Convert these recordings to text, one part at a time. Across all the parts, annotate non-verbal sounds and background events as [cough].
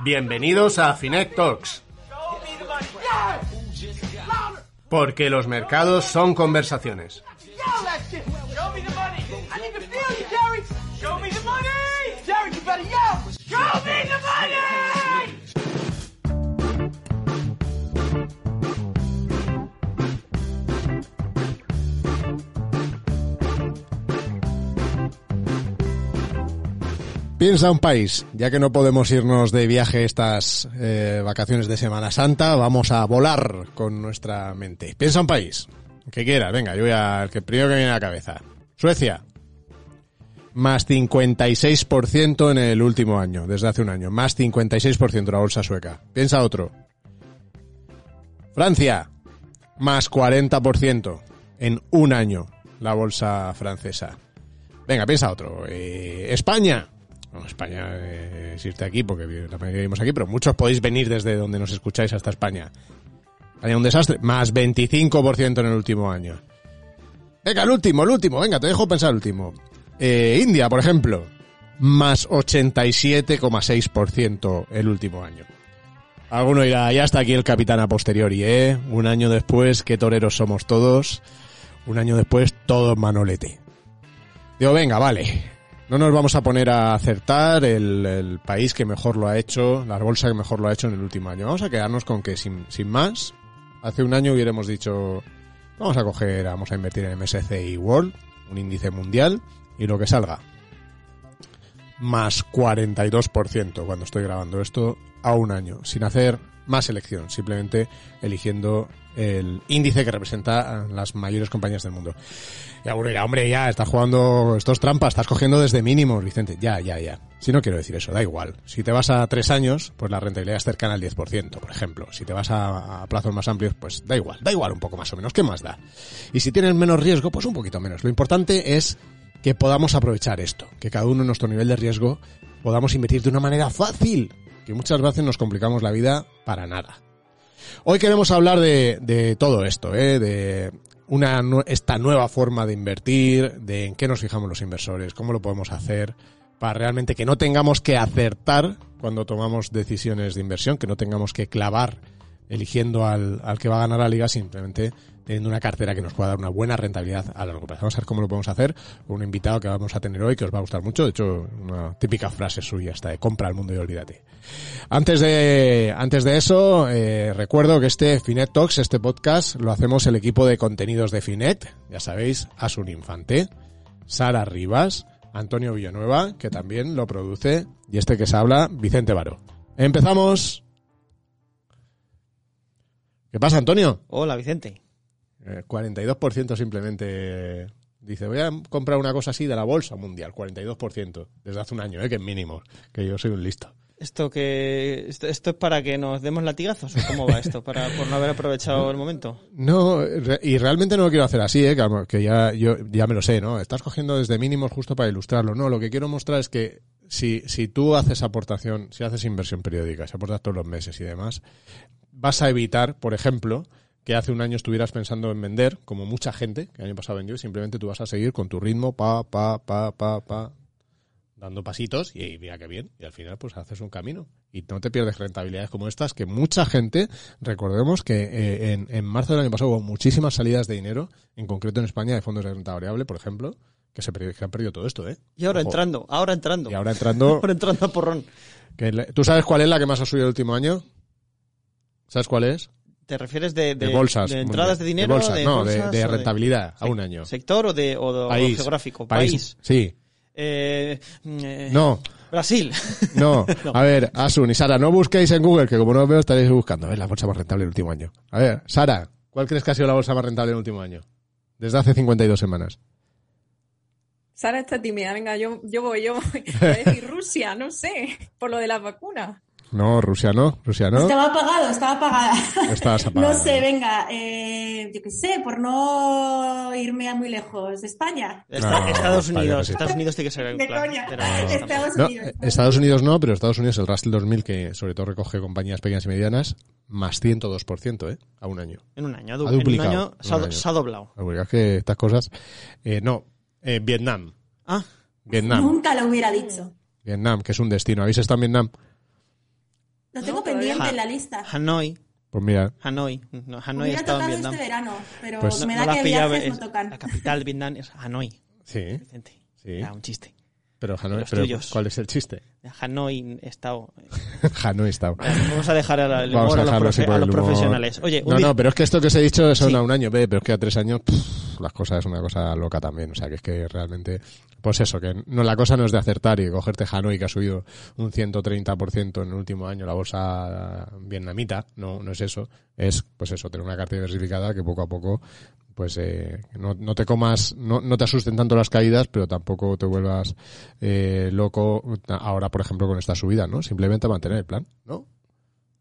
Bienvenidos a Finet Talks. Porque los mercados son conversaciones. Piensa un país, ya que no podemos irnos de viaje estas eh, vacaciones de Semana Santa, vamos a volar con nuestra mente. Piensa un país, que quieras, venga, yo voy a, el que primero que viene a la cabeza. Suecia, más 56% en el último año, desde hace un año, más 56% la bolsa sueca. Piensa otro. Francia, más 40% en un año la bolsa francesa. Venga, piensa otro. Eh, España. España eh, existe aquí porque la mayoría vivimos aquí, pero muchos podéis venir desde donde nos escucháis hasta España. España un desastre. Más 25% en el último año. Venga, el último, el último. Venga, te dejo pensar el último. Eh, India, por ejemplo. Más 87,6% el último año. Alguno dirá, ya está aquí el capitán a posteriori, ¿eh? Un año después, qué toreros somos todos. Un año después, todo manolete. Digo, venga, vale. No nos vamos a poner a acertar el, país que mejor lo ha hecho, la bolsa que mejor lo ha hecho en el último año. Vamos a quedarnos con que, sin, sin más, hace un año hubiéramos dicho, vamos a coger, vamos a invertir en MSCI World, un índice mundial, y lo que salga. Más 42% cuando estoy grabando esto a un año, sin hacer más elección, simplemente eligiendo el índice que representa a las mayores compañías del mundo. Y alguno dirá, hombre, ya, estás jugando estos trampas, estás cogiendo desde mínimos, Vicente. Ya, ya, ya. Si no quiero decir eso, da igual. Si te vas a tres años, pues la rentabilidad es cercana al 10%, por ejemplo. Si te vas a, a plazos más amplios, pues da igual, da igual un poco más o menos. ¿Qué más da? Y si tienes menos riesgo, pues un poquito menos. Lo importante es que podamos aprovechar esto, que cada uno en nuestro nivel de riesgo podamos invertir de una manera fácil, que muchas veces nos complicamos la vida para nada. Hoy queremos hablar de, todo esto, ¿eh? de una, esta nueva forma de invertir, de en qué nos fijamos los inversores, cómo lo podemos hacer para realmente que no tengamos que acertar cuando tomamos decisiones de inversión, que no tengamos que clavar eligiendo al, al que va a ganar la liga, simplemente teniendo una cartera que nos pueda dar una buena rentabilidad a largo plazo. Vamos a ver cómo lo podemos hacer con un invitado que vamos a tener hoy que os va a gustar mucho. De hecho, una típica frase suya está de compra al mundo y olvídate. Antes de, antes de eso, eh, recuerdo que este Finet Talks, este podcast, lo hacemos el equipo de contenidos de Finet. Ya sabéis, Asun Infante, Sara Rivas, Antonio Villanueva, que también lo produce, y este que se habla, Vicente Baro. ¡Empezamos! ¿Qué pasa, Antonio? Hola, Vicente. Eh, 42% simplemente dice, voy a comprar una cosa así de la bolsa mundial, 42%, desde hace un año, ¿eh? que es mínimo, que yo soy un listo. ¿Esto que esto, esto, es para que nos demos latigazos o cómo va esto? ¿Para, ¿Por no haber aprovechado el momento? No, y realmente no lo quiero hacer así, ¿eh? que, que ya, yo, ya me lo sé, ¿no? Estás cogiendo desde mínimos justo para ilustrarlo. No, lo que quiero mostrar es que si, si tú haces aportación, si haces inversión periódica, si aportas todos los meses y demás, vas a evitar, por ejemplo, que hace un año estuvieras pensando en vender, como mucha gente que el año pasado vendió, simplemente tú vas a seguir con tu ritmo, pa, pa, pa, pa, pa, dando pasitos y, y mira qué bien. Y al final pues haces un camino y no te pierdes rentabilidades como estas que mucha gente, recordemos que eh, en, en, marzo del año pasado hubo muchísimas salidas de dinero, en concreto en España de fondos de renta variable, por ejemplo, que se que han perdido todo esto, ¿eh? Y ahora Ojo. entrando, ahora entrando. Y ahora entrando. [laughs] ahora entrando a porrón. Que le, ¿Tú sabes cuál es la que más ha subido el último año? ¿Sabes cuál es? ¿Te refieres de, de, de bolsas? ¿De entradas de dinero? De bolsas, de no, bolsas, de, de, rentabilidad de, a un año. ¿Sector o de, o de país, o geográfico? País. país. Sí. Eh, eh, no. Brasil. No. [laughs] no. A ver, Asun y Sara, no busquéis en Google, que como no os veo estaréis buscando. A ver, la bolsa más rentable del último año. A ver, Sara, ¿cuál crees que ha sido la bolsa más rentable del último año? Desde hace 52 semanas. Sara está tímida. Venga, yo, yo voy, yo voy. Voy a decir Rusia, no sé, por lo de las vacunas. No, Rusia no, Rusia no. Estaba apagado, estaba apagada. Estabas [laughs] apagada. No sé, venga, eh, yo qué sé, por no irme a muy lejos. España. Esta- No, Estados España Unidos. no. Estados Unidos tiene que ser el De plan. coña. Estados No, Unidos. eh, Estados Unidos no, pero Estados Unidos el Russell 2000, que sobre todo recoge compañías pequeñas y medianas, más 102%, ¿eh? A un año. En un año. Ha du- en un duplicado, año en un se ha, año. se ha doblado. La verdad es que estas cosas... eh, no, eh, Vietnam. Ah, Vietnam. Nunca lo hubiera dicho. Vietnam, que es un destino. ¿Habéis estado en Vietnam? Lo tengo No, pendiente no. en la lista. Ha- Pues mira, Hanoi. No, Hanoi Hubiera en Vietnam. este verano, pero Pues- me No da que viajes es- no tocan. La capital de Vietnam es Hanoi, sí, Vicente. sí. Era un chiste. Pero Hanoi, pero. ¿cuál es el chiste? Hanoi estado. [laughs] Hanoi está. Vamos a dejar a, el humor a a los, profe- a profesionales. Oye, No, no, pero es que esto que os he dicho son Sí. a un año, ve, pero es que a tres años pff, las cosas es una cosa loca también. O sea, que es que realmente, pues eso, que no la cosa no es de acertar y cogerte Hanoi que ha subido un 130% en el último año la bolsa vietnamita, no, no es eso. Es, pues eso, tener una carta diversificada que poco a poco pues eh, no, no te comas, no, no te asusten tanto las caídas, pero tampoco te vuelvas eh, loco ahora, por ejemplo, con esta subida, ¿no? Simplemente mantener el plan, ¿no?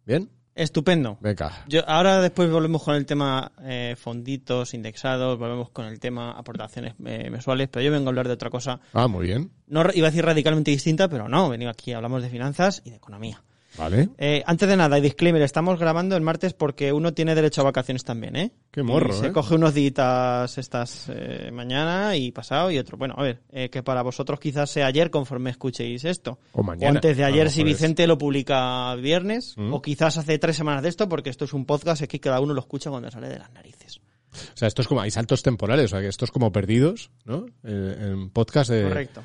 ¿Bien? Estupendo. Venga. Yo, ahora después volvemos con el tema eh, fonditos, indexados, volvemos con el tema aportaciones eh, mensuales, pero yo vengo a hablar de otra cosa. Ah, muy bien. No iba a decir radicalmente distinta, pero no, venido aquí, hablamos de finanzas y de economía. Vale. Eh, antes de nada, disclaimer, estamos grabando el martes porque uno tiene derecho a vacaciones también, ¿eh? Qué morro, Y se ¿eh? coge unos días estas eh, mañana y pasado y otro. Bueno, a ver, que para vosotros quizás sea ayer conforme escuchéis esto. O mañana. O antes de ayer si. Vicente lo publica viernes. Mm. O quizás hace tres semanas de esto porque esto es un podcast es que cada uno lo escucha cuando sale de las narices. O sea, esto es como, hay saltos temporales, o sea, que esto es como perdidos, ¿no? En, en podcast de... Correcto.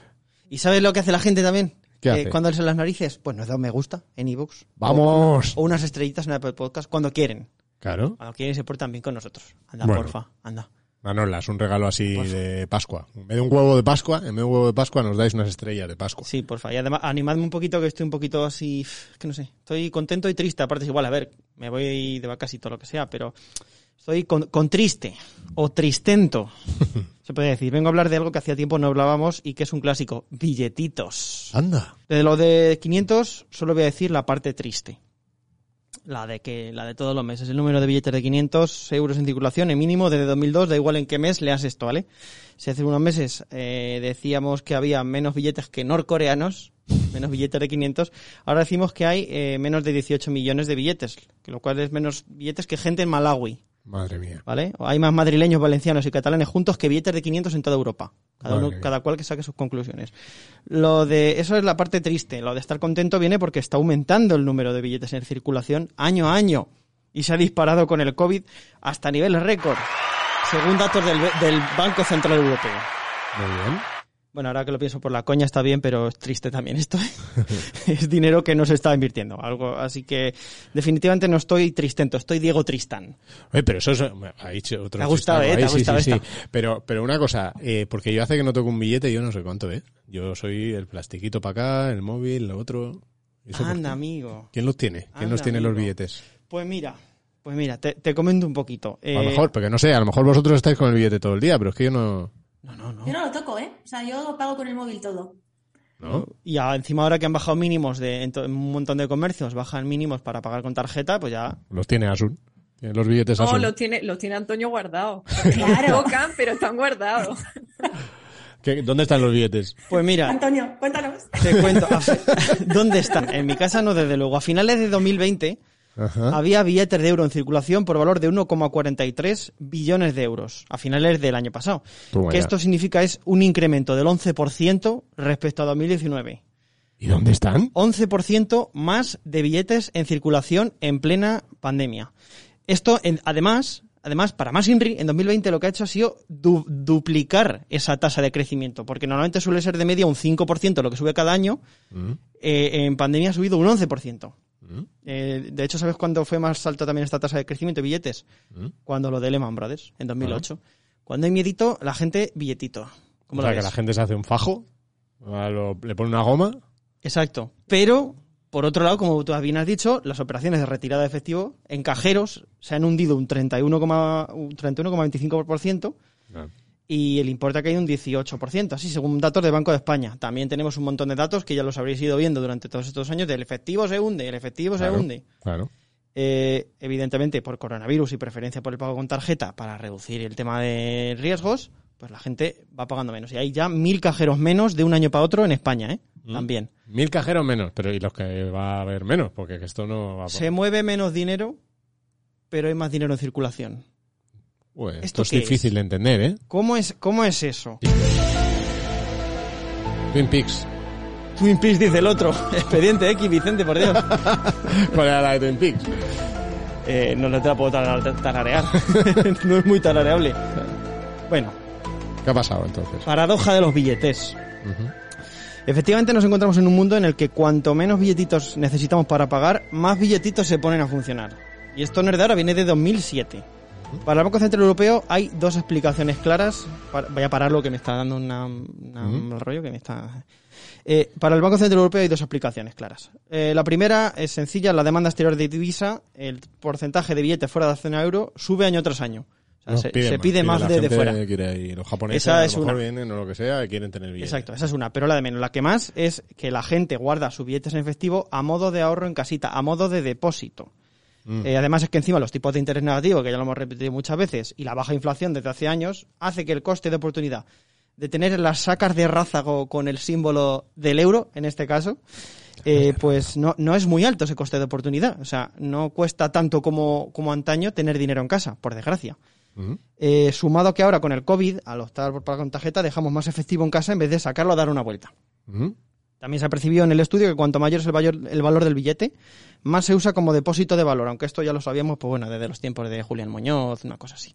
¿Y sabes lo que hace la gente también? ¿Qué Eh, hace? Las narices, pues nos da un me gusta en iVoox. ¡Vamos! O unas estrellitas en Apple Podcast cuando quieren. Claro. Cuando quieren se portan bien con nosotros. Anda, Bueno. porfa, anda. Manolas, un regalo así Porfa. de Pascua. En vez de un huevo de Pascua, en vez de un huevo de Pascua nos dais unas estrellas de Pascua. Sí, porfa. Y además, animadme un poquito que estoy un poquito así, que no sé, estoy contento y triste. Aparte es igual, a ver, me voy de vacas y todo lo que sea, pero estoy con, con triste o tristento. [laughs] Se puede decir. Vengo a hablar de algo que hacía tiempo no hablábamos y que es un clásico, billetitos. Anda. De lo de 500 solo voy a decir la parte triste. La de que la de todos los meses, el número de billetes de 500 euros en circulación, en mínimo desde 2002, da igual en qué mes leas esto, ¿vale? Si hace unos meses eh, decíamos que había menos billetes que norcoreanos, [laughs] menos billetes de 500, ahora decimos que hay eh, menos de 18 millones de billetes, lo cual es menos billetes que gente en Malawi, Madre mía. ¿vale? Hay más madrileños, valencianos y catalanes juntos que billetes de 500 en toda Europa. Cada, uno, cada cual que saque sus conclusiones. Lo de eso es la parte triste. Lo de estar contento viene porque está aumentando el número de billetes en circulación año a año y se ha disparado con el COVID hasta niveles récord, según datos del, del Banco Central Europeo. Muy bien. Bueno, ahora que lo pienso por la coña está bien, pero es triste también esto. ¿eh? [laughs] es dinero que no se está invirtiendo. Algo, así que definitivamente no estoy tristento, estoy Diego Tristán. Oye, pero eso es... Ha dicho otro Te ha gustado, ¿eh? Te ha sí, gustado sí. Pero, pero una cosa, eh, porque yo hace que no toco un billete, yo no sé cuánto, ¿eh? Yo soy el plastiquito para acá, el móvil, lo otro... ¿Y eso por Anda, amigo. ¿Quién los tiene? ¿Quién Anda, los tiene los billetes? Pues mira, pues mira, te, te comento un poquito. a lo mejor, porque no sé, a lo mejor vosotros estáis con el billete todo el día, pero es que yo no... No, no, no. Yo no lo toco, ¿eh? O sea, yo pago con el móvil todo. ¿No? Y a- encima ahora que han bajado mínimos de en, to- en un montón de comercios, bajan mínimos para pagar con tarjeta, pues ya. Los tiene Asun. Tiene los billetes No, Asun. los tiene, los tiene Antonio guardados. [laughs] Claro. Tocan, pero están guardados. ¿Qué- ¿Dónde están los billetes? Pues mira, Antonio, cuéntanos. te cuento. [laughs] ¿Dónde están? En mi casa no, desde luego. A finales de 2020 Ajá. había billetes de euro en circulación por valor de 1,43 billones de euros. A finales del año pasado. Toma que ya. esto significa es un incremento del 11% respecto a 2019. ¿Y dónde están? 11% más de billetes en circulación en plena pandemia. Esto, en- además, además, para más INRI, en 2020 lo que ha hecho ha sido du- duplicar esa tasa de crecimiento, porque normalmente suele ser de media un 5% lo que sube cada año, Mm, eh, en pandemia ha subido un 11%. Mm, Eh, de hecho, ¿sabes cuándo fue más alta también esta tasa de crecimiento de billetes? mm. Cuando lo de Lehman Brothers, en 2008. Cuando hay miedito, la gente, billetito. ¿Cómo O sea, que la gente se hace un fajo, lo- le pone una goma. Exacto. Pero, por otro lado, como tú bien has dicho, las operaciones de retirada de efectivo en cajeros se han hundido un 31,25%. Y el importe ha caído un 18%, así según datos del Banco de España. También tenemos un montón de datos que ya los habréis ido viendo durante todos estos años del efectivo se hunde, el efectivo Claro. se hunde. Claro. Eh, evidentemente, por coronavirus y preferencia por el pago con tarjeta para reducir el tema de riesgos, pues la gente va pagando menos. Y hay ya mil cajeros menos de un año para otro en España, ¿eh? Mm. También. Mil cajeros menos, pero ¿y los que va a haber menos? Porque que esto no va a... Se mueve menos dinero, pero hay más dinero en circulación. Ué, esto, ¿esto es difícil es? de entender, ¿eh? ¿Cómo es, cómo es eso? Twin Peaks. Twin Peaks dice el otro. [laughs] Expediente X, Vicente, por Dios. [laughs] ¿Cuál era la de Twin Peaks? Eh, no, no te la puedo tar- tararear. [laughs] no es muy tarareable. Bueno, ¿Qué ha pasado entonces? paradoja de los billetes. Efectivamente nos encontramos en un mundo en el que cuanto menos billetitos necesitamos para pagar, más billetitos se ponen a funcionar. Y esto no es de ahora, viene de 2007. Para el Banco Central Europeo hay dos explicaciones claras. Para- voy a parar lo que me está dando una, una- un rollo que me está... Eh, para el Banco Central Europeo hay dos explicaciones claras. Eh, la primera es sencilla, la demanda exterior de divisa, el porcentaje de billetes fuera de la zona euro sube año tras año. O sea, No, se, pide más de, fuera. quiere ir. Los japoneses Esa a lo es mejor una. vienen o lo que sea, quieren tener billetes. Exacto, esa es una, pero la de menos. La que más es que la gente guarda sus billetes en efectivo a modo de ahorro en casita, a modo de depósito. Mm. Eh, además es que encima los tipos de interés negativos, que ya lo hemos repetido muchas veces, y la baja inflación desde hace años, hace que el coste de oportunidad de tener las sacas de rázago con el símbolo del euro, en este caso, eh, [laughs] pues no, no es muy alto ese coste de oportunidad. O sea, no cuesta tanto como, como antaño tener dinero en casa, por desgracia. Ujú. Eh, sumado que ahora con el COVID, al optar por pagar con tarjeta, dejamos más efectivo en casa en vez de sacarlo a dar una vuelta. Ujú. También se ha percibido en el estudio que cuanto mayor es el valor, el valor del billete, más se usa como depósito de valor, aunque esto ya lo sabíamos, pues bueno, desde los tiempos de Julián Muñoz, una cosa así.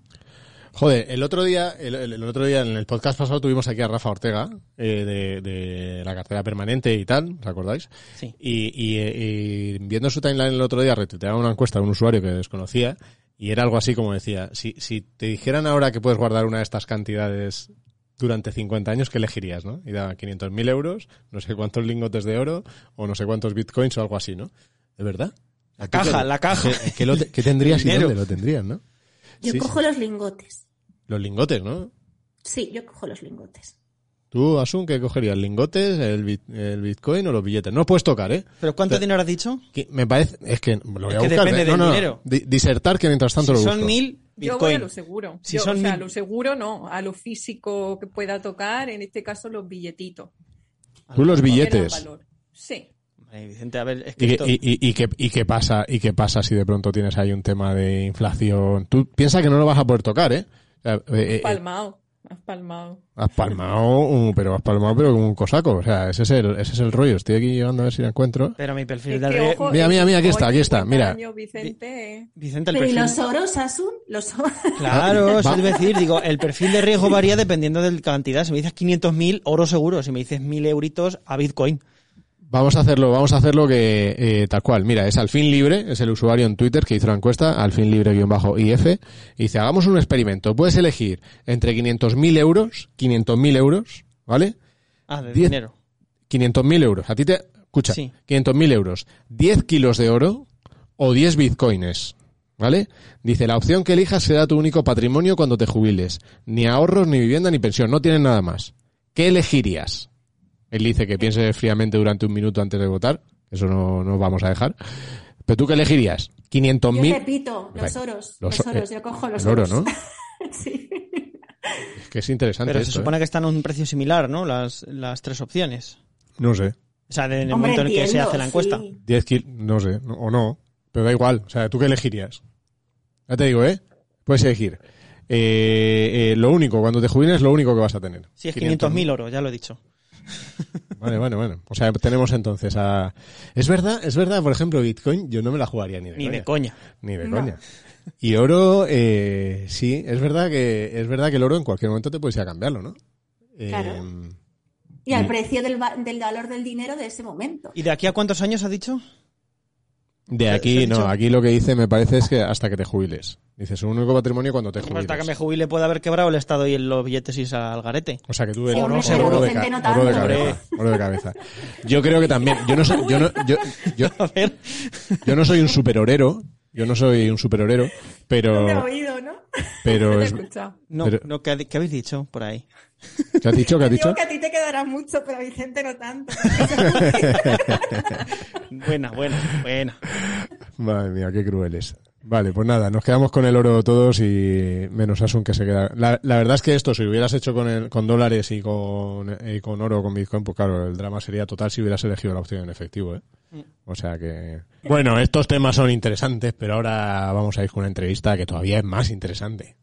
Joder, el otro día, el, otro día en el podcast pasado tuvimos aquí a Rafa Ortega eh, de, de la cartera permanente y tal, ¿os acordáis? Sí. Y, y, eh, y viendo su timeline el otro día retuiteaba una encuesta de un usuario que desconocía y era algo así como decía, si, si te dijeran ahora que puedes guardar una de estas cantidades durante 50 años, ¿qué elegirías, no? Y daba 500.000 euros, no sé cuántos lingotes de oro o no sé cuántos bitcoins o algo así, ¿no? ¿De verdad? La caja, la caja. ¿Qué, qué lo te- qué tendrías y dónde lo tendrías, no? Yo Sí, cojo los lingotes. Los lingotes, ¿no? Sí, yo cojo los lingotes. Tú, Asun, ¿qué cogerías? ¿Lingotes, el, bit- el bitcoin o los billetes? No puedes tocar, ¿eh? ¿Pero cuánto dinero has dicho? Que Me parece, es que lo voy Es a que buscar. depende ¿eh? del no, no, dinero. di- disertar que mientras tanto si lo son busco. Yo voy a lo seguro. Si Yo, son o sea, mil- lo seguro no, a lo físico que pueda tocar, en este caso los billetitos. Tú los billetes. Sí. Vicente, a ver, es que ¿Y, esto- y, y, y qué, ¿Y qué pasa? ¿Y qué pasa si de pronto tienes ahí un tema de inflación? Tú piensas que no lo vas a poder tocar, ¿eh? Eh, eh, Palmado. Has palmado. has palmado, pero has palmado, pero como un cosaco. O sea, ese es el, ese es el rollo. Estoy aquí llevando a ver si lo encuentro. Pero mi perfil Es de que, ojo, Mira, mira, mira, aquí está, 50 aquí está, mira. años, Vicente, Vicente, el Pero ¿y perfil... los oros, Asun? Los oros. Claro, es decir, digo, el perfil de riesgo varía dependiendo de la cantidad. Si me dices 500.000, oro seguro. Si me dices 1.000 euritos, a Bitcoin. Vamos a hacerlo, vamos a hacerlo que eh, tal cual. Mira, es Alfin Libre, es el usuario en Twitter que hizo la encuesta, Alfin Libre-IF, y dice, hagamos un experimento. Puedes elegir entre 500.000 euros, 500.000 euros, ¿vale? Ah, de Diez- dinero. 500.000 euros. A ti te, escucha, Sí. 500.000 euros, 10 kilos de oro o 10 bitcoins, ¿vale? Dice, la opción que elijas será tu único patrimonio cuando te jubiles. Ni ahorros, ni vivienda, ni pensión, no tienes nada más. ¿Qué elegirías? Él dice que piense fríamente durante un minuto antes de votar, eso no, no vamos a dejar. Pero tú qué elegirías? Yo 500.000... repito, los oros. Los oros, eh, yo cojo los el oro, oros. ¿no? [laughs] sí. Es que es interesante Pero se supone ¿eh? que están a un precio similar, ¿no? Las, las tres opciones. No sé. O sea, en el Hombre, momento en el que se hace la encuesta. sí. 10 kilos, no sé, no- o no, pero da igual. O sea, ¿tú qué elegirías? Ya te digo, ¿eh? Puedes elegir. Eh, eh, lo único, cuando te jubiles, lo único que vas a tener. Si es 500.000 oro, ya lo he dicho. Vale, vale, bueno. O sea, tenemos entonces a... Es verdad, es verdad, por ejemplo, Bitcoin, yo no me la jugaría ni de Ni coña. de coña. Ni de No. coña. Y oro, eh, sí, es verdad que es verdad que el oro en cualquier momento te puedes ir a cambiarlo, ¿no? Eh, Claro. Y al precio del, del valor del dinero de ese momento. ¿Y de aquí a cuántos años ha dicho? De ¿Se- se aquí, no, dicho? aquí lo que dice me parece es que hasta que te jubiles. Dice, su único patrimonio cuando te jubiles. Hasta que me jubile puede haber quebrado el Estado y los billetes irse al garete. O sea que tú eres oro, pero de, ca- no oro de cabeza, oro de cabeza. Yo creo que también, yo no soy, yo no, yo, yo, [laughs] A ver. yo no soy un superorero, yo no soy un superorero, No me he pero, oído, ¿no? Pero es... No, Pero- no ¿qué, ha- qué habéis dicho por ahí? ¿Qué has dicho? ¿Qué has dicho? Digo que a ti te quedará mucho, pero a Vicente no tanto. [laughs] Buena, buena, buena. Madre mía, qué crueles. Vale, pues nada, nos quedamos con el oro todos y menos Asun que se queda. La, la verdad es que esto, si hubieras hecho con, el- con dólares y con, y con oro o con Bitcoin, pues claro, el drama sería total si hubieras elegido la opción en efectivo, ¿eh? O sea que... Bueno, estos temas son interesantes, pero ahora vamos a ir con una entrevista que todavía es más interesante.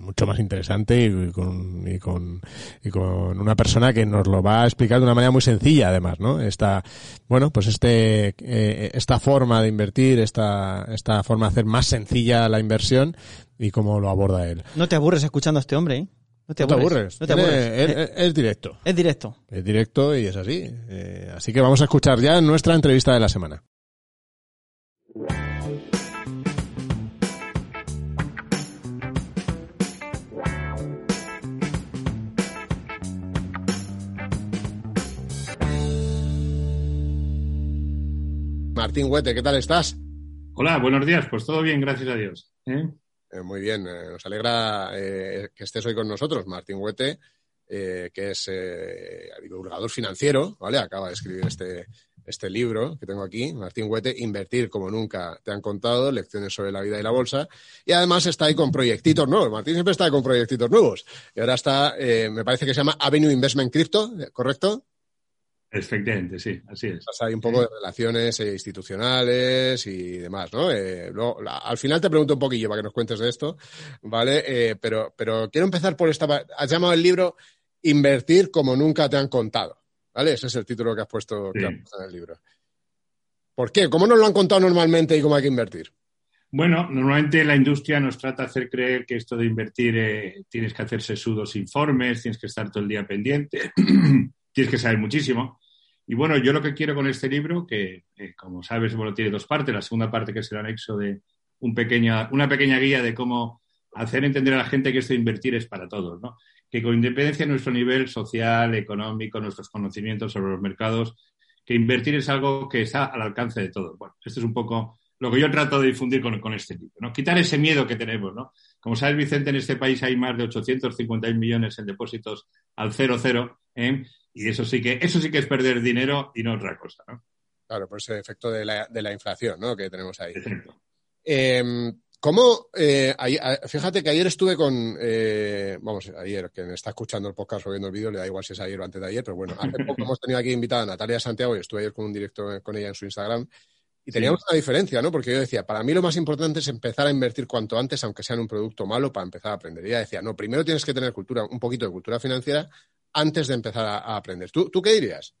Mucho más interesante y con, y con, y con una persona que nos lo va a explicar de una manera muy sencilla, además, ¿no? Esta, bueno, pues este, eh, esta forma de invertir, esta, esta forma de hacer más sencilla la inversión y cómo lo aborda él. No te aburres escuchando a este hombre, ¿eh? No te No te aburres. aburres. No te Tiene- aburres. Es, Eh, es- es directo. es directo. Es directo y es así. Eh, así que vamos a escuchar ya nuestra entrevista de la semana. Martín Huete, ¿qué tal estás? Hola, buenos días. Pues todo bien, gracias a Dios. ¿eh? Eh, muy bien, eh, nos alegra que estés hoy con nosotros, Martín Huete, eh, que es eh, divulgador financiero, ¿vale? Acaba de escribir este, este libro que tengo aquí, Martín Huete, Invertir como nunca te han contado, lecciones sobre la vida y la bolsa, y además está ahí con proyectitos nuevos. Martín siempre está ahí con proyectitos nuevos. Y ahora está, eh, me parece que se llama Avenue Investment Crypto, ¿correcto? Efectivamente, sí, así es. Estás ahí un poco de relaciones eh, institucionales y demás, ¿no? Eh, luego, la- al final te pregunto un poquillo para que nos cuentes de esto, ¿vale? Eh, pero, pero quiero empezar por esta. pa- Has llamado el libro Invertir como nunca te han contado, ¿vale? Ese es el título que has puesto, que Sí. has puesto en el libro. ¿Por qué? ¿Cómo nos lo han contado normalmente y cómo hay que invertir? Bueno, normalmente la industria nos trata de hacer creer que esto de invertir tienes que hacer sesudos informes, tienes que estar todo el día pendiente, [clears throat] tienes que saber muchísimo. Y bueno, yo lo que quiero con este libro, que eh, como sabes, bueno, tiene dos partes. La segunda parte que es el anexo de un pequeña, una pequeña guía de cómo hacer entender a la gente que esto de invertir es para todos, ¿no? Que con independencia de nuestro nivel social, económico, nuestros conocimientos sobre los mercados, que invertir es algo que está al alcance de todos. Bueno, esto es un poco lo que yo trato de difundir con, con este libro, ¿no? Quitar ese miedo que tenemos, ¿no? Como sabes, Vicente, en este país hay más de 850 millones en depósitos al cero cero, ¿eh? Y eso sí que, eso sí que es perder dinero y no otra cosa, ¿no? Claro, por ese efecto de la, de la inflación, ¿no? Que tenemos ahí. Exacto. Eh, ¿Cómo? eh, a- fíjate que ayer estuve con. eh, vamos, ayer, que me está escuchando el podcast o viendo el vídeo, le da igual si es ayer o antes de ayer, pero bueno, hace poco [laughs] hemos tenido aquí invitada a Natalia Santiago y estuve ayer con un directo con ella en su Instagram. Y teníamos una diferencia, ¿no? Porque yo decía, para mí lo más importante es empezar a invertir cuanto antes, aunque sea en un producto malo, para empezar a aprender. Y ella decía, no, primero tienes que tener cultura, un poquito de cultura financiera antes de empezar a, aprender. ¿Tú, ¿Tú qué dirías?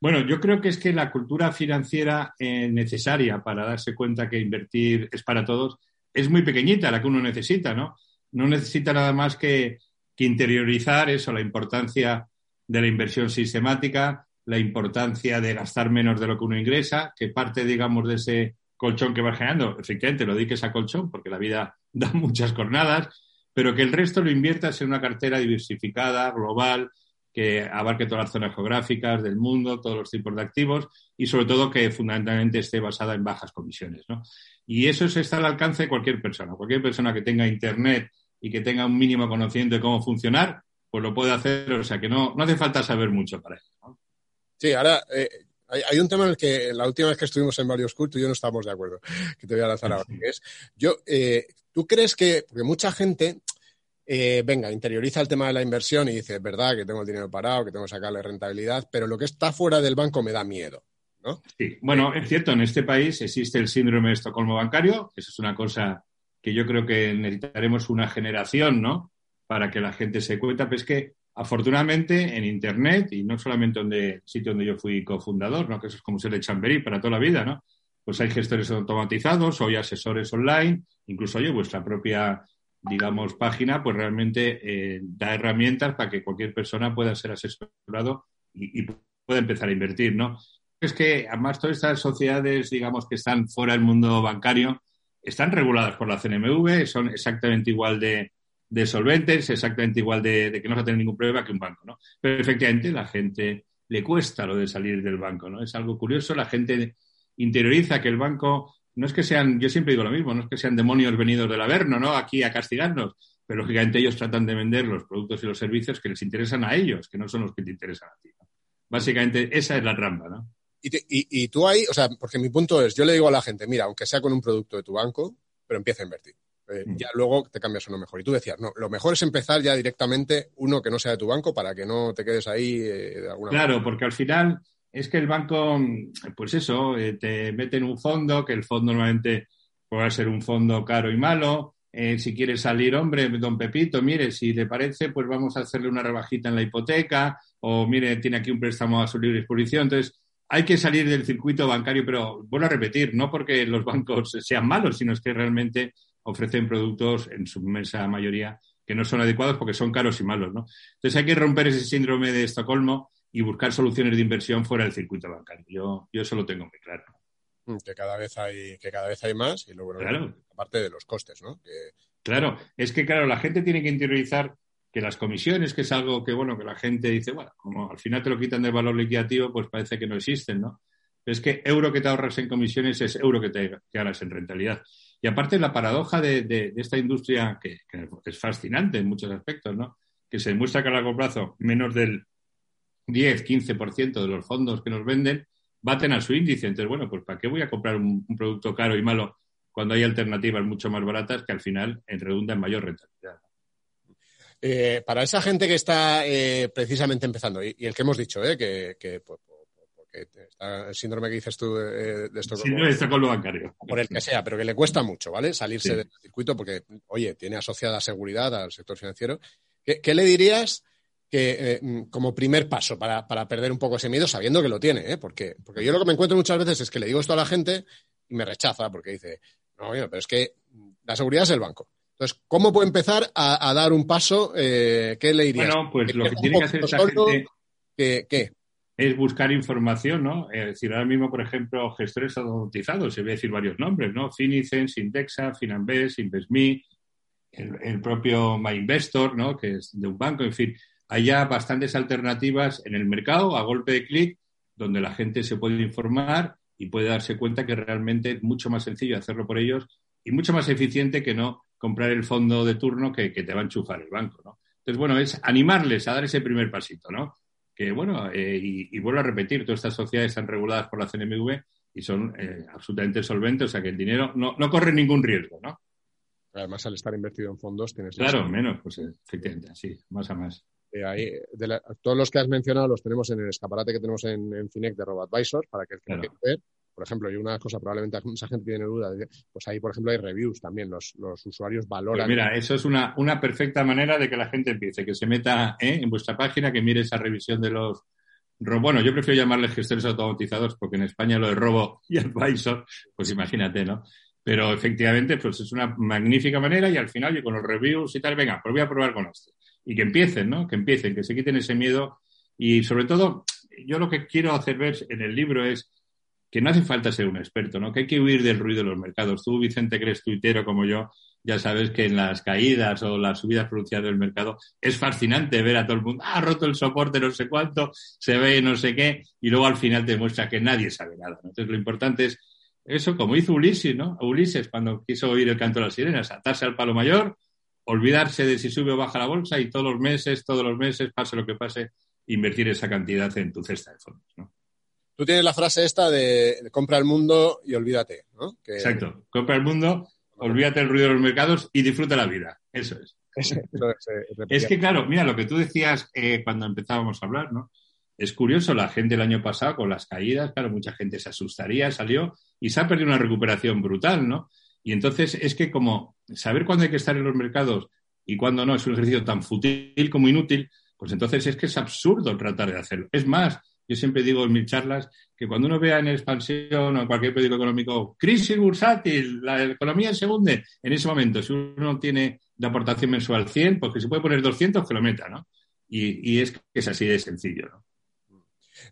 Bueno, yo creo que es que la cultura financiera eh, necesaria para darse cuenta que invertir es para todos es muy pequeñita, la que uno necesita, ¿no? No necesita nada más que, que interiorizar eso, la importancia de la inversión sistemática, la importancia de gastar menos de lo que uno ingresa, que parte, digamos, de ese colchón que va generando, efectivamente lo dediques a colchón, porque la vida [laughs] da muchas jornadas, pero que el resto lo inviertas en una cartera diversificada, global, que abarque todas las zonas geográficas del mundo, todos los tipos de activos y sobre todo que fundamentalmente esté basada en bajas comisiones. ¿no? Y eso es- está al alcance de cualquier persona. Cualquier persona que tenga Internet y que tenga un mínimo conocimiento de cómo funcionar, pues lo puede hacer. O sea que no, no hace falta saber mucho para eso. Sí, ahora eh, hay, hay un tema en el que la última vez que estuvimos en varios cultos y yo no estábamos de acuerdo, [laughs] que te voy a lanzar ahora. que es, yo, eh, ¿tú crees que, porque mucha gente, eh, venga, interioriza el tema de la inversión y dice, es verdad que tengo el dinero parado, que tengo que sacarle rentabilidad, pero lo que está fuera del banco me da miedo, ¿no? Sí, bueno, es cierto, en este país existe el síndrome de Estocolmo bancario, eso es una cosa que yo creo que necesitaremos una generación, ¿no? Para que la gente se cuenta, pero es que afortunadamente en Internet, y no solamente donde el sitio donde yo fui cofundador, ¿no? Que eso es como ser de Chamberí para toda la vida, ¿no? Pues hay gestores automatizados, hoy asesores online, incluso yo, vuestra propia, digamos, página, pues realmente eh, da herramientas para que cualquier persona pueda ser asesorado y, pueda empezar a invertir, ¿no? es que además todas estas sociedades, digamos, que están fuera del mundo bancario, están reguladas por la CNMV, son exactamente igual de, solventes, exactamente igual de, que no se tener ningún problema que un banco, ¿no? Pero efectivamente la gente le cuesta lo de salir del banco, ¿no? Es algo curioso, la gente interioriza que el banco no es que sean, yo siempre digo lo mismo, no es que sean demonios venidos del Averno, ¿no? Aquí a castigarnos, pero lógicamente ellos tratan de vender los productos y los servicios que les interesan a ellos, que no son los que te interesan a ti. ¿no? Básicamente, esa es la trampa, ¿no? Y, te- y- y tú ahí, o sea, porque mi punto es, yo le digo a la gente, mira, aunque sea con un producto de tu banco, pero empieza a invertir. Eh, Mm. Ya luego te cambias uno mejor. Y tú decías, no, lo mejor es empezar ya directamente uno que no sea de tu banco para que no te quedes ahí eh, de alguna Claro, porque al final es que el banco, pues eso, eh, te mete en un fondo, que el fondo normalmente puede ser un fondo caro y malo. Eh, si quiere salir, hombre, don Pepito, mire, si le parece, pues vamos a hacerle una rebajita en la hipoteca, o mire, tiene aquí un préstamo a su libre disposición. Entonces, hay que salir del circuito bancario, pero vuelvo a repetir, no porque los bancos sean malos, sino es que realmente ofrecen productos en su inmensa mayoría que no son adecuados porque son caros y malos, ¿no? Entonces hay que romper ese síndrome de Estocolmo y buscar soluciones de inversión fuera del circuito bancario. Yo, yo eso lo tengo muy claro. Mm, que cada vez hay que cada vez hay más y luego Claro. aparte de los costes, ¿no? Que- Claro, es que claro, la gente tiene que interiorizar que las comisiones, que es algo que bueno, que la gente dice, bueno, como al final te lo quitan del valor liquidativo, pues parece que no existen, ¿no? Pero es que euro que te ahorras en comisiones es euro que te ganas en rentabilidad. Y aparte la paradoja de, de- de esta industria, que, que es fascinante en muchos aspectos, ¿no? Que se demuestra que a largo plazo menos del 10, 15% de los fondos que nos venden baten a su índice. Entonces, bueno, pues ¿para qué voy a comprar un, un producto caro y malo cuando hay alternativas mucho más baratas que al final en redunda en mayor rentabilidad? Eh, para esa gente que está eh, precisamente empezando, y, y el que hemos dicho, eh, que, pues, porque está el síndrome que dices tú eh, de esto, Sí, no está con lo bancario. por el que sea, pero que le cuesta mucho, ¿vale? Salirse Sí. del circuito porque, oye, tiene asociada seguridad al sector financiero. ¿Qué, qué le dirías que, eh, mm, como primer paso para, para perder un poco ese miedo, sabiendo que lo tiene? ¿eh? Porque, porque yo lo que me encuentro muchas veces es que le digo esto a la gente y me rechaza porque dice, no, pero es que la seguridad es el banco. Entonces, ¿cómo puede empezar a, a dar un paso? Eh, ¿Qué le dirías? Bueno, pues lo que tiene que hacer esa gente que- ¿Qué? es buscar información, ¿no? Es decir, ahora mismo, por ejemplo, gestores automatizados, se voy a decir varios nombres, ¿no? Finicens, Indexa, Finanbest, InvestMe, el, el propio MyInvestor, ¿no? Que es de un banco, en fin. Hay ya bastantes alternativas en el mercado a golpe de clic donde la gente se puede informar y puede darse cuenta que realmente es mucho más sencillo hacerlo por ellos y mucho más eficiente que no comprar el fondo de turno que, que te va a enchufar el banco, ¿no? Entonces, bueno, es animarles a dar ese primer pasito, ¿no? que bueno, eh, y, y vuelvo a repetir, todas estas sociedades están reguladas por la CNMV y son eh, absolutamente solventes, o sea que el dinero no, no corre ningún riesgo, ¿no? Además, al estar invertido en fondos, tienes Claro, menos, pues efectivamente, sí, más a más. Eh, ahí, de la- todos los que has mencionado los tenemos en el escaparate que tenemos en, en Finec de RoboAdvisor para que el que Claro. quiera ver. Por ejemplo, y una cosa probablemente mucha gente tiene duda, pues ahí, por ejemplo, hay reviews también. Los, los usuarios Pues valoran. mira, eso es una, una perfecta manera de que la gente empiece, que se meta ¿eh? en vuestra página, que mire esa revisión de los... Bueno, yo prefiero llamarles gestores automatizados porque en España lo de robo y advisor, pues imagínate, ¿no? Pero efectivamente, pues es una magnífica manera y al final yo con los reviews y tal, venga, pues voy a probar con esto. Y que empiecen, ¿no? Que empiecen, que se quiten ese miedo. Y sobre todo, yo lo que quiero hacer ver en el libro es que no hace falta ser un experto, ¿no? Que hay que huir del ruido de los mercados. Tú, Vicente, que eres tuitero como yo, ya sabes que en las caídas o las subidas pronunciadas del mercado es fascinante ver a todo el mundo, ah, ha roto el soporte no sé cuánto, se ve no sé qué, y luego al final te muestra que nadie sabe nada. ¿no? Entonces lo importante es eso, como hizo Ulises, ¿no? Ulises cuando quiso oír el canto de las sirenas, atarse al palo mayor, olvidarse de si sube o baja la bolsa y todos los meses, todos los meses, pase lo que pase, invertir esa cantidad en tu cesta de fondos, ¿no? Tú tienes la frase esta de, compra el mundo y olvídate, ¿no? Que- Exacto. Compra el mundo, olvídate del ruido de los mercados y disfruta la vida. Eso es. Eso es, eh. Es que, claro, mira, lo que tú decías eh, cuando empezábamos a hablar, ¿no? Es curioso, la gente el año pasado con las caídas, claro, mucha gente se asustaría, salió y se ha perdido una recuperación brutal, ¿no? Y entonces es que como saber cuándo hay que estar en los mercados y cuándo no es un ejercicio tan fútil como inútil, pues entonces es que es absurdo tratar de hacerlo. Es más, yo siempre digo en mis charlas que cuando uno vea en expansión o en cualquier periódico económico crisis bursátil, la economía se hunde, en ese momento, si uno tiene de aportación mensual 100, pues que se puede poner 200, que lo meta, ¿no? Y, y es que es así de sencillo, ¿no?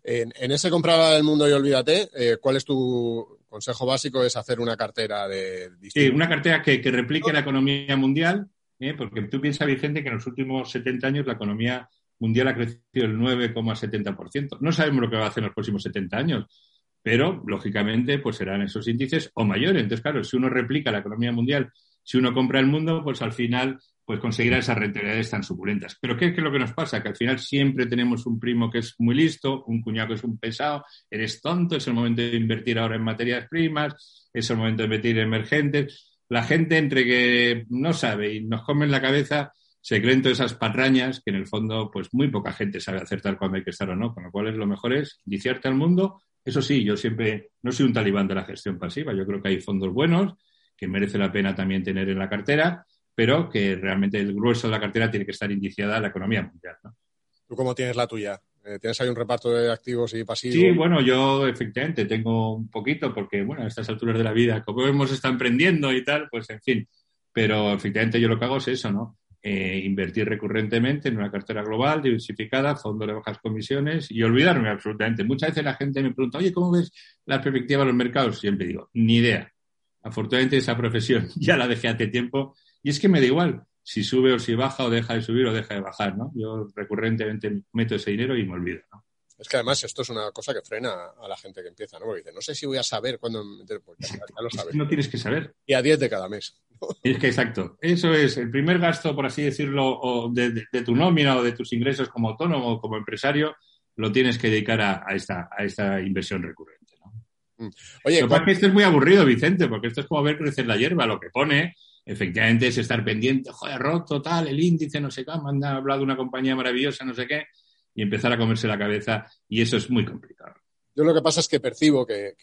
En, ese comprar el mundo y olvídate, eh, ¿cuál es tu consejo básico? Es hacer una cartera de Sí, una cartera que, que replique la economía mundial, ¿eh? porque tú piensas, Vicente, que en los últimos 70 años la economía mundial ha crecido el 9,70%. No sabemos lo que va a hacer en los próximos 70 años, pero lógicamente pues serán esos índices o mayores. Entonces, claro, si uno replica la economía mundial, si uno compra el mundo, pues al final pues conseguirá esas rentabilidades tan suculentas. Pero ¿qué es lo que nos pasa? Que al final siempre tenemos un primo que es muy listo, un cuñado que es un pesado, eres tonto, es el momento de invertir ahora en materias primas, es el momento de invertir en emergentes. La gente entre que no sabe y nos come en la cabeza, se creen todas esas patrañas que en el fondo pues muy poca gente sabe acertar cuando hay que estar o no, con lo cual es lo mejor es iniciarte al mundo. Eso sí, yo siempre no soy un talibán de la gestión pasiva, yo creo que hay fondos buenos que merece la pena también tener en la cartera pero que realmente el grueso de la cartera tiene que estar indiciada a la economía mundial. ¿no? ¿Tú cómo tienes la tuya? Eh, ¿Tienes ahí un reparto de activos y pasivos? Sí, bueno, yo efectivamente tengo un poquito porque, bueno, a estas alturas de la vida, como hemos estado emprendiendo y tal, pues en fin, pero efectivamente yo lo que hago es eso, ¿no? Eh, invertir recurrentemente en una cartera global, diversificada, fondo de bajas comisiones y olvidarme absolutamente. Muchas veces la gente me pregunta, oye, ¿cómo ves la perspectiva de los mercados? Siempre digo, ni idea. Afortunadamente esa profesión [laughs] ya la dejé hace tiempo y es que me da igual si sube o si baja o deja de subir o deja de bajar, ¿no? Yo recurrentemente meto ese dinero y me olvido, ¿no? Es que además esto es una cosa que frena a la gente que empieza, ¿no? Porque dice, no sé si voy a saber cuándo meter, pues ya, lo sabes. No tienes que saber. Y a 10 de cada mes. [laughs] Es que exacto. Eso es el primer gasto, por así decirlo, de, tu nómina o de tus ingresos como autónomo o como empresario, lo tienes que dedicar a, esta, a esta inversión recurrente. ¿no? Mm. Oye, lo que pasa es que esto es muy aburrido, Vicente, porque esto es como ver crecer la hierba. Lo que pone efectivamente es estar pendiente, joder, roto, tal, el índice, no sé qué, me han hablado de una compañía maravillosa, no sé qué, y empezar a comerse la cabeza, y eso es muy complicado. Yo lo que pasa es que percibo que,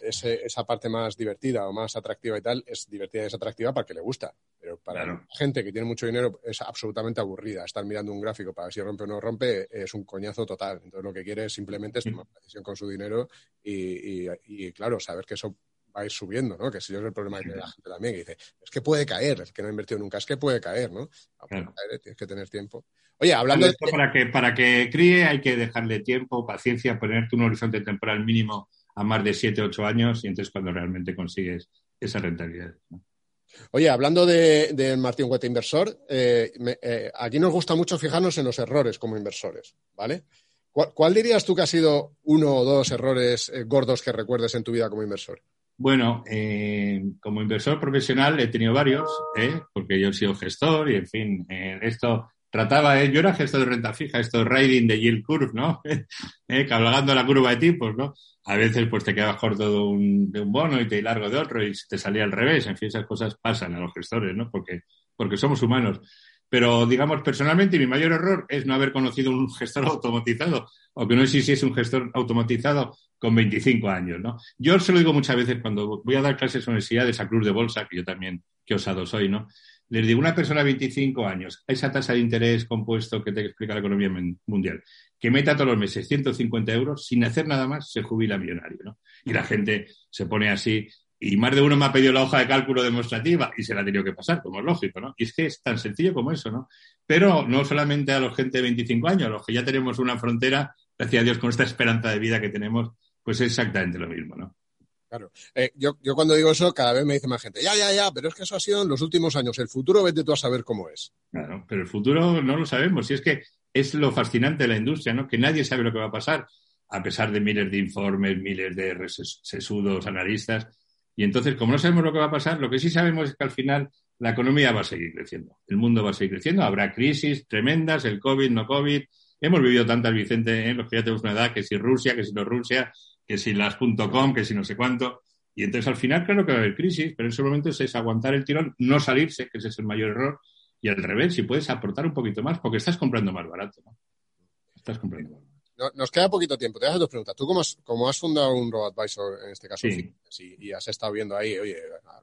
esa parte más divertida o más atractiva y tal es divertida y es atractiva para que le gusta. Pero para la gente que tiene mucho dinero es absolutamente aburrida. Estar mirando un gráfico para ver si rompe o no rompe es un coñazo total. Entonces lo que quiere es simplemente es tomar una decisión con su dinero y, claro, saber que eso va a ir subiendo, ¿no? Que si yo es el problema que la gente también, que dice, es que puede caer, el que no ha invertido nunca, es que puede caer, ¿no? Puede caer, tienes que tener tiempo. Oye, hablando de... Para que, para que críe hay que dejarle tiempo, paciencia, ponerte un horizonte temporal mínimo a más de 7, 8 años y entonces cuando realmente consigues esa rentabilidad. Oye, hablando de, de Martín Huete Inversor, eh, eh, aquí nos gusta mucho fijarnos en los errores como inversores, ¿vale? ¿Cuál, dirías tú que ha sido uno o dos errores eh, gordos que recuerdes en tu vida como inversor? Bueno, eh, como inversor profesional he tenido varios, ¿eh? porque yo he sido gestor y, en fin, eh, esto trataba, yo era gestor de renta fija, esto riding de yield curve, ¿no? [laughs] cabalgando la curva de tipos, ¿no? A veces pues te quedabas corto de un, de un bono y te largo de otro y te salía al revés. En fin, esas cosas pasan a los gestores, ¿no? Porque, porque somos humanos. Pero, digamos, personalmente, mi mayor error es no haber conocido un gestor [laughs] automatizado o que no es un gestor automatizado con 25 años, ¿no? Yo se lo digo muchas veces cuando voy a dar clases en universidades a Cruz de Bolsa, que yo también, qué osado soy, ¿no? Les digo, una persona de 25 años, esa tasa de interés compuesto que te explica la economía mundial, que meta todos los meses 150 euros, sin hacer nada más, se jubila millonario, ¿no? Y la gente se pone así, y más de uno me ha pedido la hoja de cálculo demostrativa y se la ha tenido que pasar, como es lógico, ¿no? Y es que es tan sencillo como eso, ¿no? Pero no solamente a los gente de 25 años, a los que ya tenemos una frontera, gracias a Dios, con esta esperanza de vida que tenemos, pues es exactamente lo mismo, ¿no? Claro. Eh, yo, yo, cuando digo eso, cada vez me dice más gente, ya, ya, ya, pero es que eso ha sido en los últimos años. El futuro, vete tú a saber cómo es. Claro, pero el futuro no lo sabemos. Y es que es lo fascinante de la industria, ¿no? Que nadie sabe lo que va a pasar, a pesar de miles de informes, miles de sesudos analistas. Y entonces, como no sabemos lo que va a pasar, lo que sí sabemos es que al final la economía va a seguir creciendo. El mundo va a seguir creciendo. Habrá crisis tremendas, el COVID, no COVID. Hemos vivido tantas, Vicente, ¿eh? los que ya tenemos una edad, que si Rusia, que si no Rusia, que si las .com, que si no sé cuánto. Y entonces al final, claro que va a haber crisis, pero en ese momento es aguantar el tirón, no salirse, que ese es el mayor error, y al revés, si puedes aportar un poquito más, porque estás comprando más barato, ¿no? Estás comprando más barato. Nos queda poquito tiempo. Te voy a hacer dos preguntas. Tú, como has, como has fundado un robo-advisor, en este caso, y, has estado viendo ahí, oye,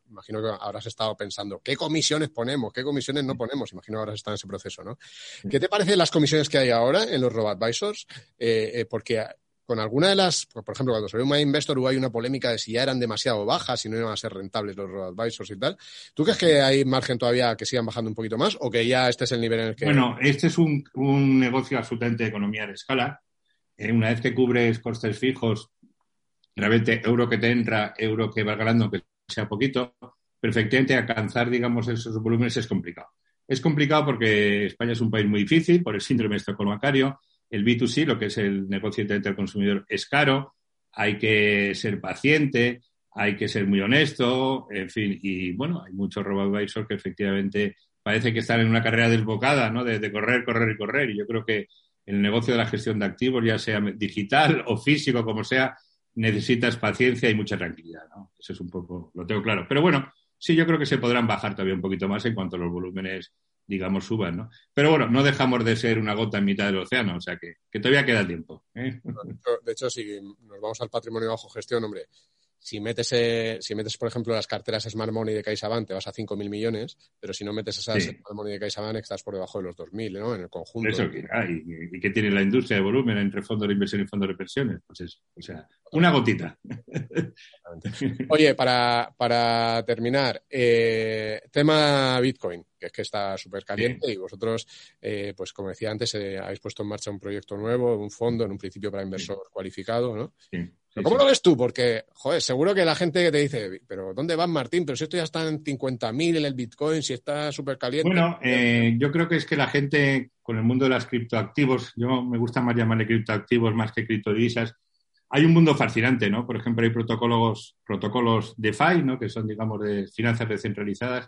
imagino que habrás estado pensando, ¿qué comisiones ponemos? ¿Qué comisiones no ponemos? Imagino que habrás estado en ese proceso, ¿no? ¿Qué te parecen las comisiones que hay ahora en los robo-advisors? Eh, eh, porque con alguna de las, por ejemplo, cuando ve un investor hubo hay una polémica de si ya eran demasiado bajas, si no iban a ser rentables los advisors y tal. ¿Tú crees que hay margen todavía que sigan bajando un poquito más o que ya este es el nivel en el que... Bueno, este es un, un negocio absolutamente de economía de escala. Eh, una vez que cubres costes fijos, realmente euro que te entra, euro que va ganando, que sea poquito, perfectamente alcanzar, digamos, esos volúmenes es complicado. Es complicado porque España es un país muy difícil por el síndrome estocolmacario, el B2C, lo que es el negocio directo al consumidor, es caro. hay que ser paciente, hay que ser muy honesto, en fin, y bueno, hay muchos robo-advisors que efectivamente parece que están en una carrera desbocada, ¿no? De, correr, correr y correr. Y yo creo que el negocio de la gestión de activos, ya sea digital o físico, como sea, necesitas paciencia y mucha tranquilidad, ¿no? Eso es un poco, lo tengo claro. Pero bueno, sí, yo creo que se podrán bajar todavía un poquito más en cuanto los volúmenes, digamos, suban, ¿no? Pero bueno, no dejamos de ser una gota en mitad del océano, o sea que, que todavía queda tiempo. ¿eh? De hecho, si nos vamos al patrimonio bajo gestión, hombre, si metes, eh, si metes, por ejemplo, las carteras Smart Money de CaixaBank, te vas a 5.000 millones, pero si no metes esas sí. Smart Money de CaixaBank, estás por debajo de los 2.000, ¿no? En el conjunto. Eso que hay. ¿Y qué tiene la industria de volumen entre fondos de inversión y fondos de pensiones? Pues eso. O sea, una gotita. Oye, para, para terminar, eh, tema Bitcoin, que es que está súper caliente sí. y vosotros, eh, pues como decía antes, eh, habéis puesto en marcha un proyecto nuevo, un fondo, en un principio para inversor sí. cualificado, ¿no? Sí. ¿Cómo lo ves tú? Porque, joder, seguro que la gente que te dice, pero ¿dónde vas, Martín? Pero si esto ya está en 50.000 en el Bitcoin, si está súper caliente. Bueno, eh, yo creo que es que la gente con el mundo de las criptoactivos, yo me gusta más llamarle criptoactivos más que criptodivisas, hay un mundo fascinante, ¿no? Por ejemplo, hay protocolos, protocolos DeFi, ¿no? Que son, digamos, de finanzas descentralizadas,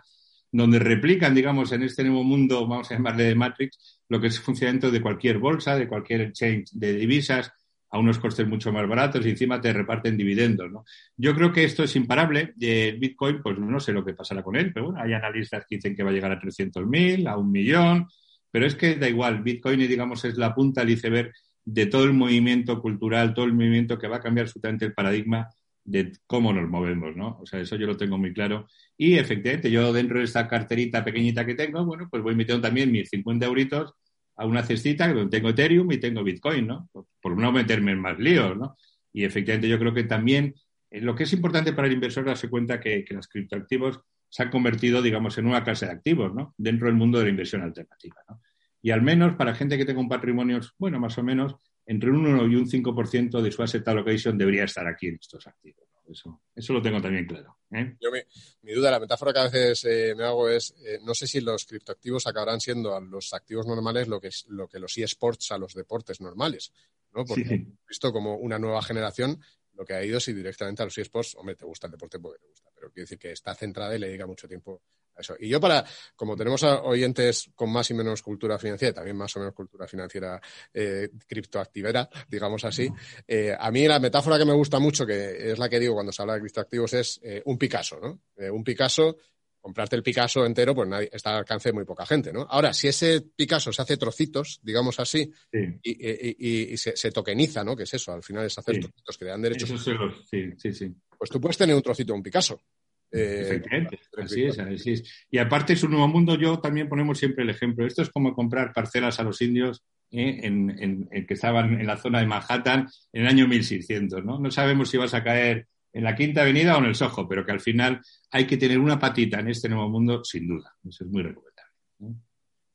donde replican, digamos, en este nuevo mundo, vamos a llamarle de Matrix, lo que es el funcionamiento de cualquier bolsa, de cualquier exchange de divisas, a unos costes mucho más baratos y encima te reparten dividendos, ¿no? Yo creo que esto es imparable. El Bitcoin, pues no sé lo que pasará con él, pero bueno, hay analistas que dicen que va a llegar a 300.000, a un millón, pero es que da igual. Bitcoin, digamos, es la punta del iceberg de todo el movimiento cultural, todo el movimiento que va a cambiar absolutamente el paradigma de cómo nos movemos, ¿no? O sea, eso yo lo tengo muy claro. Y efectivamente, yo dentro de esta carterita pequeñita que tengo, bueno, pues voy metiendo también mis 50 euritos a una cestita donde tengo Ethereum y tengo Bitcoin, ¿no? Por, no meterme en más líos, ¿no? Y efectivamente yo creo que también eh, lo que es importante para el inversor darse cuenta que, que los criptoactivos se han convertido, digamos, en una clase de activos, ¿no? Dentro del mundo de la inversión alternativa, ¿no? Y al menos para gente que tenga un patrimonio, bueno, más o menos, entre un 1 y un 5% de su asset allocation debería estar aquí en estos activos. Eso, eso lo tengo también claro. ¿eh? Yo mi, mi, duda, la metáfora que a veces eh, me hago es, eh, no sé si los criptoactivos acabarán siendo a los activos normales lo que, es, lo que los eSports a los deportes normales, ¿no? Porque sí, sí. he visto como una nueva generación lo que ha ido si directamente a los eSports, hombre, te gusta el deporte porque te gusta, pero quiere decir que está centrada y le dedica mucho tiempo eso. Y yo para, como tenemos a oyentes con más y menos cultura financiera, también más o menos cultura financiera eh, criptoactivera, digamos así, eh, a mí la metáfora que me gusta mucho, que es la que digo cuando se habla de criptoactivos, es eh, un Picasso, ¿no? Eh, un Picasso, comprarte el Picasso entero, pues nadie, está al alcance de muy poca gente, ¿no? Ahora, si ese Picasso se hace trocitos, digamos así, sí. y, y, y, y se, se, tokeniza, ¿no? Que es eso, al final es hacer sí. trocitos que le dan derechos. Eso sí, sí, sí. Pues tú puedes tener un trocito de un Picasso. Eh, Efectivamente, así es, así es. Y aparte es un nuevo mundo, yo también ponemos siempre el ejemplo. Esto es como comprar parcelas a los indios ¿eh? en, en, en, que estaban en la zona de Manhattan en el año 1600, ¿no? No sabemos si vas a caer en la Quinta Avenida o en el Soho, pero que al final hay que tener una patita en este nuevo mundo, sin duda. Eso es muy recomendable.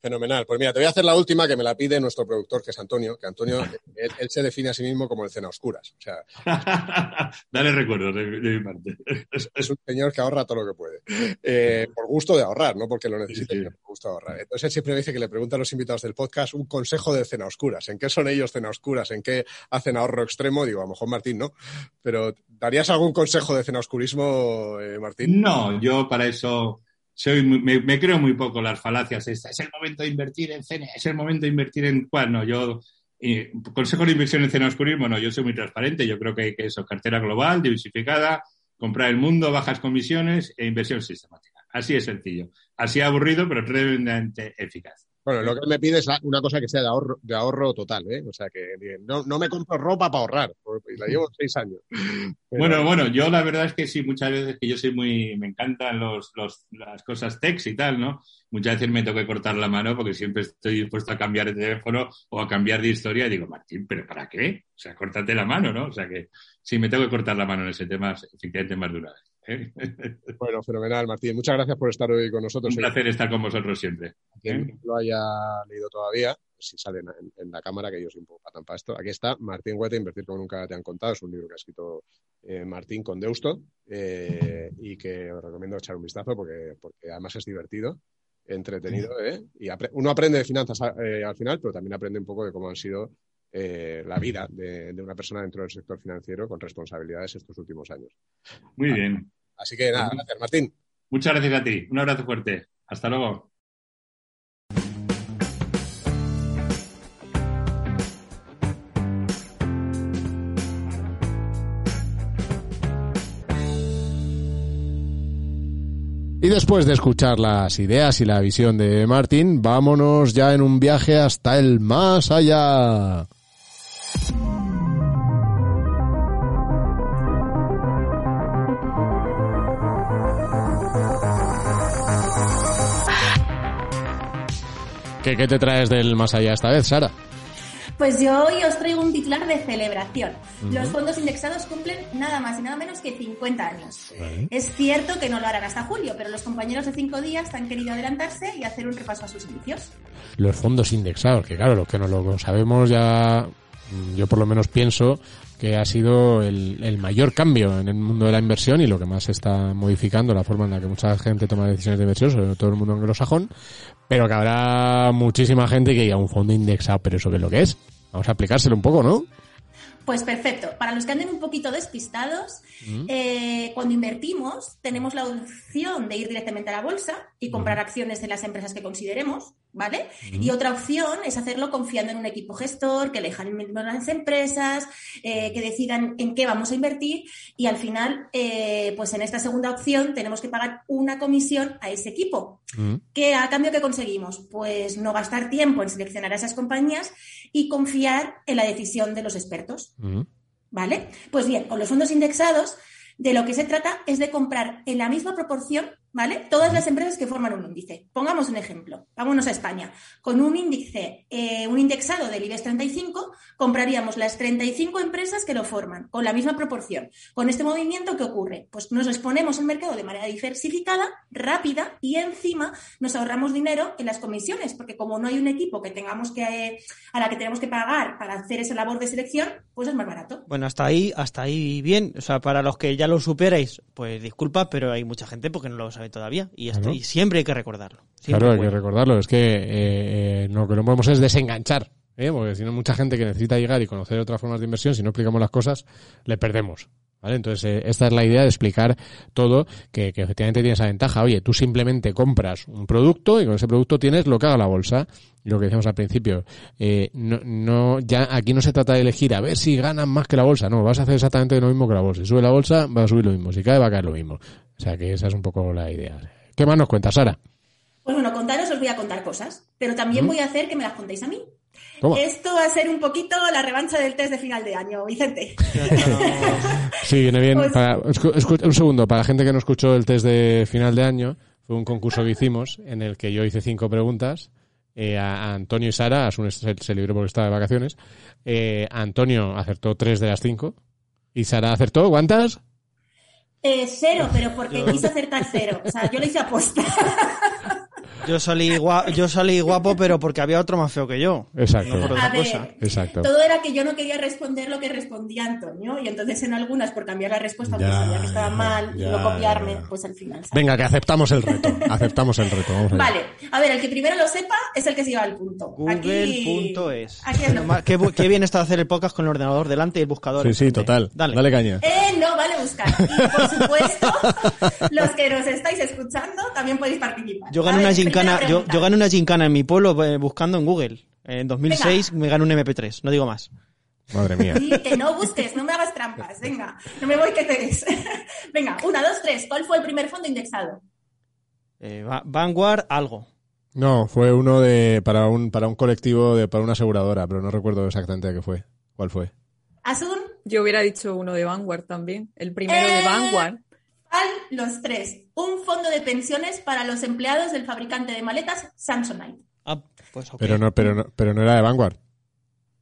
¿No? Fenomenal. Pues mira, te voy a hacer la última que me la pide nuestro productor, que es Antonio, que Antonio, [laughs] él, él se define a sí mismo como el cena oscuras. O sea, [laughs] Dale recuerdos de, mi parte. Es, es, un señor que ahorra todo lo que puede. Eh, por gusto de ahorrar, no porque lo necesite, sí, sí. por gusto de ahorrar. Entonces él siempre me dice que le pregunta a los invitados del podcast un consejo de cena oscuras. ¿En qué son ellos cena oscuras? ¿En qué hacen ahorro extremo? Digo, a lo mejor Martín no. Pero ¿darías algún consejo de cena oscurismo, eh, Martín? No, yo para eso soy muy, me, me, creo muy poco las falacias esta. Es el momento de invertir en CNE, es el momento de invertir en cuál, no, yo eh, consejo de inversión en cena oscurismo, no, yo soy muy transparente, yo creo que, que eso, cartera global, diversificada, comprar el mundo, bajas comisiones e inversión sistemática. Así es sencillo. Así aburrido, pero tremendamente eficaz. Bueno, lo que me pide es una cosa que sea de ahorro, de ahorro total, ¿eh? O sea, que no, no me compro ropa para ahorrar, y la llevo seis años. Pero... Bueno, bueno, yo la verdad es que sí, muchas veces que yo soy muy, me encantan los, los, las cosas text y tal, ¿no? Muchas veces me tengo que cortar la mano porque siempre estoy dispuesto a cambiar de teléfono o a cambiar de historia y digo, Martín, ¿pero para qué? O sea, córtate la mano, ¿no? O sea que sí, me tengo que cortar la mano en ese tema, efectivamente, más de una vez. ¿eh? Bueno, fenomenal, Martín. Muchas gracias por estar hoy con nosotros. Un placer estar con vosotros siempre. Quien ¿eh? lo haya leído todavía, si sale en, en, la cámara, que yo soy un poco patán para esto. Aquí está Martín Huete, Invertir como nunca te han contado. Es un libro que ha escrito eh, Martín con Deusto eh, y que os recomiendo echar un vistazo porque, porque además es divertido, entretenido. ¿eh? Y uno aprende de finanzas al final, pero también aprende un poco de cómo han sido la vida de, de una persona dentro del sector financiero con responsabilidades estos últimos años. Muy bien. Así que nada, gracias, Martín. Muchas gracias a ti. Un abrazo fuerte. Hasta luego. Y después de escuchar las ideas y la visión de Martín, vámonos ya en un viaje hasta el más allá. ¿Qué, qué te traes del más allá esta vez, Sara? Pues yo hoy os traigo un titular de celebración. Los fondos indexados cumplen nada más y nada menos que 50 años. Es cierto que no lo harán hasta julio, pero los compañeros de cinco días han querido adelantarse y hacer un repaso a sus inicios. Los fondos indexados, que claro, lo que no lo sabemos ya, yo por lo menos pienso que ha sido el, el mayor cambio en el mundo de la inversión y lo que más está modificando la forma en la que mucha gente toma decisiones de inversión, sobre todo el mundo anglosajón, pero que habrá muchísima gente que diga un fondo indexado, pero eso qué es lo que es. Vamos a aplicárselo un poco, ¿no? Pues perfecto. Para los que anden un poquito despistados, eh, cuando invertimos tenemos la opción de ir directamente a la bolsa y comprar acciones de las empresas que consideremos, ¿vale? Y otra opción es hacerlo confiando en un equipo gestor, que elijan las empresas, eh, que decidan en qué vamos a invertir y al final, eh, pues en esta segunda opción tenemos que pagar una comisión a ese equipo. ¿Qué a cambio que conseguimos? Pues no gastar tiempo en seleccionar a esas compañías y confiar en la decisión de los expertos. ¿Vale? Pues bien, con los fondos indexados, de lo que se trata es de comprar en la misma proporción, ¿vale? Todas las empresas que forman un índice. Pongamos un ejemplo. Vámonos a España. Con un índice, eh, un indexado del IBEX 35, compraríamos las 35 empresas que lo forman, con la misma proporción. Con este movimiento, ¿qué ocurre? Pues nos exponemos al mercado de manera diversificada, rápida, y encima nos ahorramos dinero en las comisiones, porque como no hay un equipo que tengamos que, a la que tenemos que pagar para hacer esa labor de selección, pues es más barato. Bueno, hasta ahí, hasta ahí bien. O sea, para los que ya lo superáis, pues disculpa, pero hay mucha gente porque no lo sabe todavía. Y, siempre hay que recordarlo. Siempre Claro, hay que recordarlo. Es que eh, eh, lo que no podemos es desenganchar. ¿eh? Porque si no, mucha gente que necesita llegar y conocer otras formas de inversión, si no explicamos las cosas, le perdemos. ¿Vale? Entonces, eh, esta es la idea de explicar todo, que, que efectivamente tiene esa ventaja. Oye, tú simplemente compras un producto y con ese producto tienes lo que haga la bolsa. Lo que decíamos al principio, eh, no, no, ya aquí no se trata de elegir a ver si ganan más que la bolsa. No, vas a hacer exactamente lo mismo que la bolsa. Si sube la bolsa, va a subir lo mismo. Si cae, va a caer lo mismo. O sea, que esa es un poco la idea. ¿Qué más nos cuentas, Sara? Pues bueno, contaros os voy a contar cosas, pero también voy a hacer que me las contéis a mí. Toma. Esto va a ser un poquito la revancha del test de final de año, Vicente. [laughs] Sí, viene bien. Pues- Para, escu- escu- un segundo, para la gente que no escuchó el test de final de año, fue un concurso que hicimos en el que yo hice cinco preguntas. eh, a, a Antonio y Sara, Asun se, se libró porque estaba de vacaciones. Eh, Antonio acertó tres de las cinco. ¿Y Sara acertó cuántas? Eh, cero, pero porque quise acertar cero. O sea, yo lo hice aposta. [laughs] Yo salí, gua- yo salí guapo, pero porque había otro más feo que yo. Exacto. No por A otra cosa. ver, Exacto. todo era que yo no quería responder lo que respondía Antonio. Y entonces en algunas, por cambiar la respuesta, porque Ya, sabía que estaba mal y ya, no copiarme, ya. pues al final. ¿sabes? Venga, que aceptamos el reto. Aceptamos el reto. Vamos allá. Vale, a ver, el que primero lo sepa es el que se lleva el punto. Aquí- Google.es. Aquí es lo- Qué, qué bien está hacer el podcast con el ordenador delante y el buscador. Sí, sí, total. Dale. Dale caña. Eh, no vale buscar. Y por supuesto, [laughs] los que nos estáis escuchando también podéis participar. Yo A gané una gincana, yo, yo gané una gincana en mi pueblo eh, buscando en Google. En 2006 me gané un MP3, no digo más. Madre mía. Que no busques, no me hagas trampas. Venga, no me voy que te des. [laughs] Venga, una, dos, tres. ¿Cuál fue el primer fondo indexado? Eh, Va- Vanguard, algo. No, fue uno de para un para un colectivo de para una aseguradora, pero no recuerdo exactamente de qué fue. ¿Cuál fue? Asun, Yo hubiera dicho uno de Vanguard también. El primero de Eh, Vanguard. Al los tres. Un fondo de pensiones para los empleados del fabricante de maletas Samsonite. Ah, pues ok. Pero no, pero no, pero no era de Vanguard.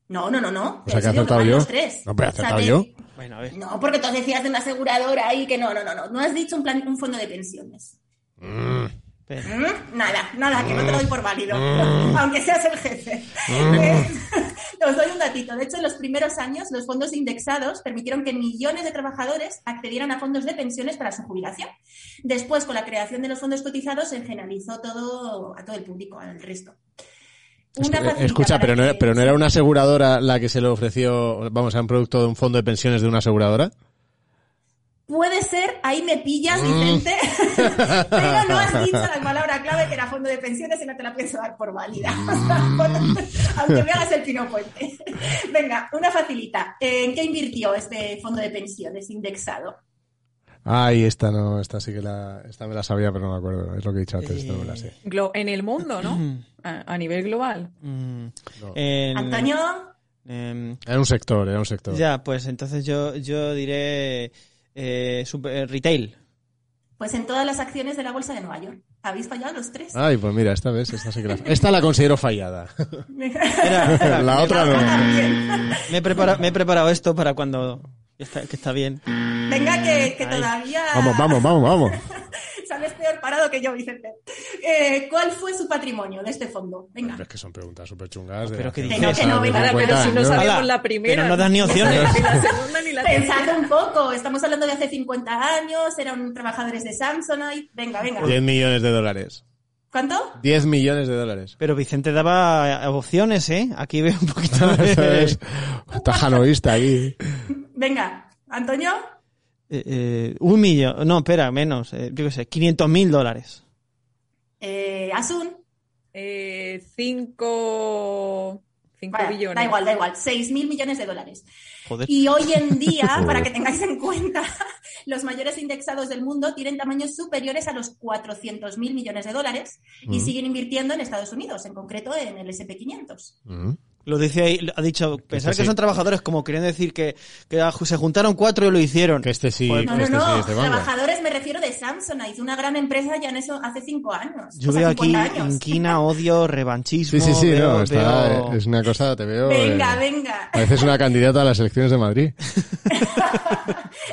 No, no, no, no. O sea, que he acertado yo. los tres. No, pero he O sea, acertado yo. Bueno, a ver. No, porque tú decías de una aseguradora ahí que no, no, no, no. No has dicho un, plan, un fondo de pensiones. Espera. ¿Mm? Nada, nada, que no te lo doy por válido. Mm. Aunque seas el jefe. Eh, [laughs] Os doy un datito. De hecho, en los primeros años, los fondos indexados permitieron que millones de trabajadores accedieran a fondos de pensiones para su jubilación. Después, con la creación de los fondos cotizados, se generalizó todo a todo el público, al resto. Una Eh, Escucha, pero no, era, pero no era una aseguradora la que se le ofreció, vamos, a un producto de un fondo de pensiones de una aseguradora. Puede ser, ahí me pillas, Mm. Vicente, [laughs] pero no has dicho la palabra clave que era fondo de pensiones y no te la pienso dar por válida. [laughs] Mm. aunque me hagas el pino puente. [laughs] Venga, una facilita. ¿En qué invirtió este fondo de pensiones indexado? Ay, esta no, esta sí que la, esta me la sabía, pero no me acuerdo. Es lo que he dicho antes, esta no me la sé. Glo- en el mundo, ¿no? [clears throat] A, a nivel global. Mm, No. en- Antonio, em, Era un sector, era un sector. ya, pues entonces yo, yo diré eh, super- eh, retail. pues en todas las acciones de la Bolsa de Nueva York. ¿Habéis fallado los tres? Ay, pues mira, esta vez, esta sí que la, esta la considero fallada. Espera, [laughs] espera, la me- otra no. Me he, preparado, me he preparado esto para cuando... Que está, que está bien. Venga, que, que todavía Vamos, vamos, vamos, vamos. Sales peor parado que yo, Vicente. Eh, ¿Cuál fue su patrimonio de este fondo? Venga. Es que son preguntas súper chungas. Pero ¿qué hace dices? Que no, que Ahora, pero 50 si no sabemos la primera. pero no das ni [laughs] opciones. Ni la segunda ni la tercera. Pensad un poco, estamos hablando de hace 50 años, eran trabajadores de Samsonite. Venga, venga. 10 millones de dólares. ¿Cuánto? 10 millones de dólares. Pero Vicente daba opciones, ¿eh? Aquí veo un poquito [laughs] Eso de... es tajanoísta ahí. Venga, Antonio. Eh, eh, un millón, no, espera, menos, eh, yo qué sé, 500 mil dólares. Eh, Asun. Eh, cinco, cinco Vaya, billones. da igual, da igual. 6 mil millones de dólares. Joder. Y hoy en día, [laughs] para que tengáis en cuenta, [laughs] los mayores indexados del mundo tienen tamaños superiores a los 400 mil millones de dólares y Mm. siguen invirtiendo en Estados Unidos, en concreto en el SP500. Mm. Lo dice ahí, ha dicho, pensar Este que sí. son trabajadores como queriendo decir que, que se juntaron cuatro y lo hicieron. Que este sí, Joder, No, que no, este no. sí es de banco. Trabajadores me refiero de Samsonite, una gran empresa ya en eso hace cinco años. Yo o sea, veo aquí 50 años. inquina, odio, revanchismo. Sí, sí, sí, veo- no, está, veo- es una cosa, te veo... Venga, eh, venga. Pareces una [laughs] candidata a las elecciones de Madrid. [laughs]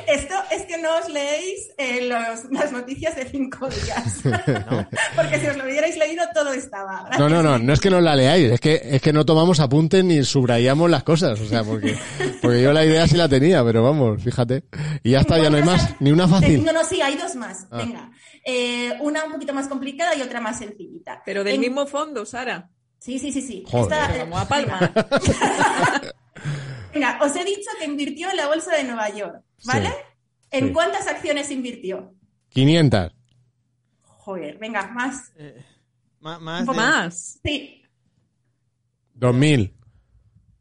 Esto es que no os leéis eh, los- las noticias de cinco días. [laughs] Porque si os lo hubierais leído, todo estaba. No, no, no, no es que no la leáis, es que, es que no tomamos apuntes ni subrayamos las cosas, o sea, porque, [laughs] porque yo la idea sí la tenía, pero vamos, fíjate. Y ya está, ya no hay más, ni una fácil. No, no, sí, hay dos más. Ah. Venga. Eh, una un poquito más complicada y otra más sencillita. Pero del En- mismo fondo, Sara. Sí, sí, sí, sí. Joder. eh, Vamos a palmar. [laughs] Venga, os he dicho que invirtió en la bolsa de Nueva York, ¿vale? Sí, ¿En sí. cuántas acciones invirtió? 500. Joder, venga, más. Ma- más poco de- Más. Sí. 2000.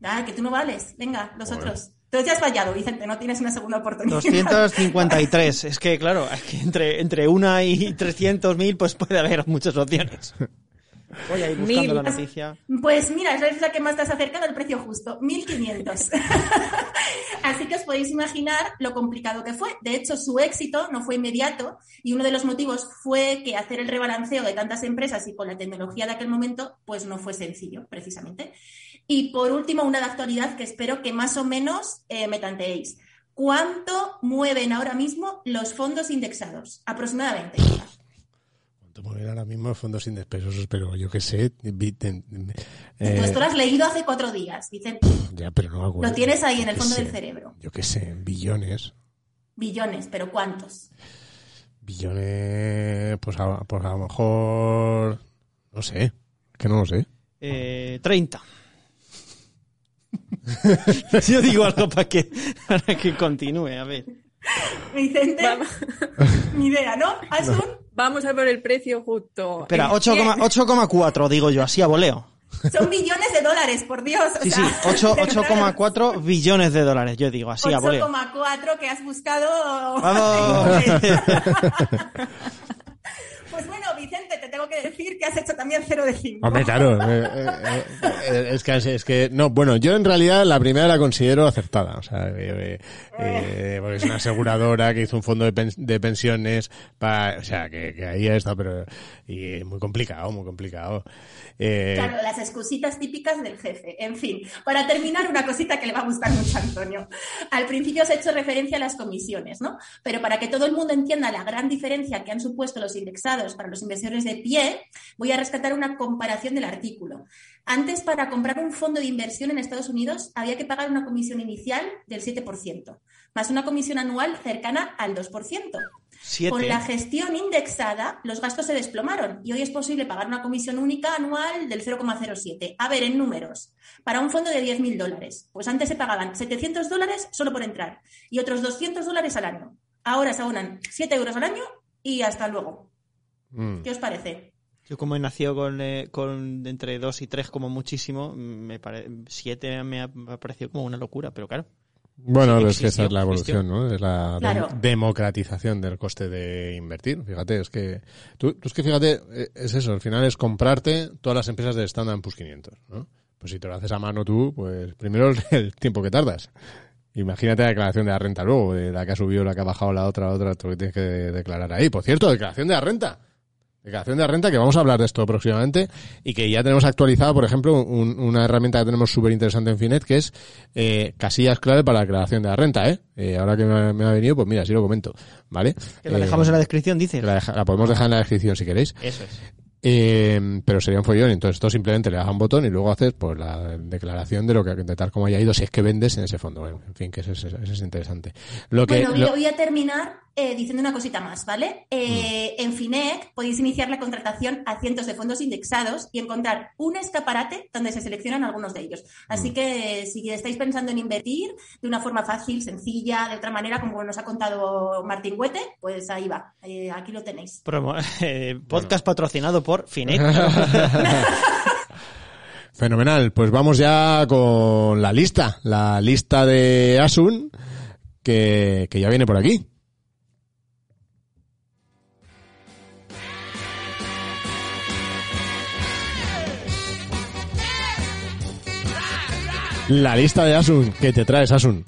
Ah, que tú no vales. Venga, los otros. Tú ya has fallado, Vicente, no tienes una segunda oportunidad. 253. [laughs] Es que, claro, es que entre, entre una y 300 mil, pues puede haber muchas opciones. [laughs] Voy a ir buscando Mil. la noticia. Pues mira, es la que más te has acercado al precio justo, 1.500. [laughs] Así que os podéis imaginar lo complicado que fue. De hecho, su éxito no fue inmediato y uno de los motivos fue que hacer el rebalanceo de tantas empresas y con la tecnología de aquel momento, pues no fue sencillo, precisamente. Y por último, una de actualidad que espero que más o menos eh, me tanteéis. ¿Cuánto mueven ahora mismo los fondos indexados? Aproximadamente. ¿Cuánto mueven ahora mismo fondos indexpesos? Pero yo qué sé. vi- ten- Tú eh, esto lo has leído hace cuatro días, Vicente. ya, pero no acuerdo. Lo tienes ahí en el fondo sé. del cerebro. Yo qué sé, billones. Billones, pero ¿cuántos? Billones, pues a, pues a lo mejor... No sé, que no lo sé. Eh, 30. [laughs] Yo digo algo para que, para que continúe, a ver. Vicente, Vamos, ni idea, ¿no? Asun, vamos a ver el precio justo. Espera, Eh, 8,4 8,4 digo yo, así a voleo. son billones de dólares, por Dios. o Sí, sí, sea, 8 de verdad. 8,4 billones de dólares, yo digo, así a voleo. 8,4 que has buscado. ¡Vamos! [laughs] [laughs] Pues bueno, Vicente, te tengo que decir que has hecho también 0 de 5. Hombre, claro. [laughs] eh, eh, eh, es, que, es que, no, bueno, yo en realidad la primera la considero acertada. O sea, eh, eh, eh, porque es una aseguradora que hizo un fondo de, pen- de pensiones para, o sea, que, que ahí está, pero, y muy complicado, muy complicado. Claro, las excusitas típicas del jefe. En fin, para terminar, una cosita que le va a gustar mucho a Antonio. Al principio os he hecho referencia a las comisiones, ¿no? Pero para que todo el mundo entienda la gran diferencia que han supuesto los indexados para los inversores de pie, voy a rescatar una comparación del artículo. Antes, para comprar un fondo de inversión en Estados Unidos, había que pagar una comisión inicial del 7%, más una comisión anual cercana al 2%. Siete. Con la gestión indexada, los gastos se desplomaron y hoy es posible pagar una comisión única anual del 0,07. A ver, en números, para un fondo de 10.000 dólares, pues antes se pagaban 700 dólares solo por entrar y otros 200 dólares al año. Ahora se abonan 7 euros al año y hasta luego. Mm. ¿Qué os parece? Yo como he nacido con, eh, con entre 2 y 3 como muchísimo, me pare... 7 me ha, me ha parecido como una locura, pero claro. Bueno, Sí, es que esa es la evolución, ¿no? Es la dem- democratización del coste de invertir. Fíjate, es que tú, tú es que fíjate, eh, es eso, al final es comprarte todas las empresas de Standard Poor's 500, ¿no? Pues si te lo haces a mano tú, pues primero [laughs] el tiempo que tardas. Imagínate la declaración de la renta luego, de la que ha subido, la que ha bajado, la otra, la otra, tú que tienes que declarar ahí. Por cierto, declaración de la renta. Declaración de la renta, que vamos a hablar de esto próximamente y que ya tenemos actualizado, por ejemplo, un- una herramienta que tenemos súper interesante en Finet, que es eh, casillas clave para la declaración de la renta. ¿eh? Eh, ahora que me ha, me ha venido, pues mira, sí lo comento. ¿Vale? Que la Eh, dejamos en la descripción, dice. la, deja- la podemos dejar en la descripción si queréis. Eso es. Eh, pero sería un follón, entonces esto simplemente le das a un botón y luego haces pues la declaración de lo que de tal como haya ido, si es que vendes en ese fondo. Bueno, en fin, que eso, es- eso es interesante. Lo que, Bueno, lo- voy, voy a terminar eh, diciendo una cosita más, ¿vale? Eh, En FINEC podéis iniciar la contratación a cientos de fondos indexados y encontrar un escaparate donde se seleccionan algunos de ellos. Así que eh, si estáis pensando en invertir de una forma fácil, sencilla, de otra manera, como nos ha contado Martín Huete, pues ahí va, eh, aquí lo tenéis. Promo- [laughs] eh, podcast patrocinado por Finet. [laughs] Fenomenal, pues vamos ya con la lista, la lista de Asun, que, que ya viene por aquí. La lista de Asun, que te traes Asun.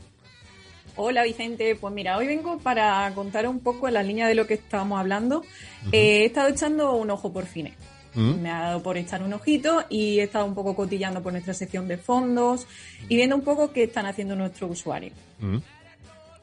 Hola Vicente, pues mira, hoy vengo para contar un poco en la línea de lo que estábamos hablando. Eh, he estado echando un ojo por fines. ¿Mm? Me ha dado por echar un ojito y he estado un poco cotillando por nuestra sección de fondos y viendo un poco qué están haciendo nuestros usuarios. ¿Mm?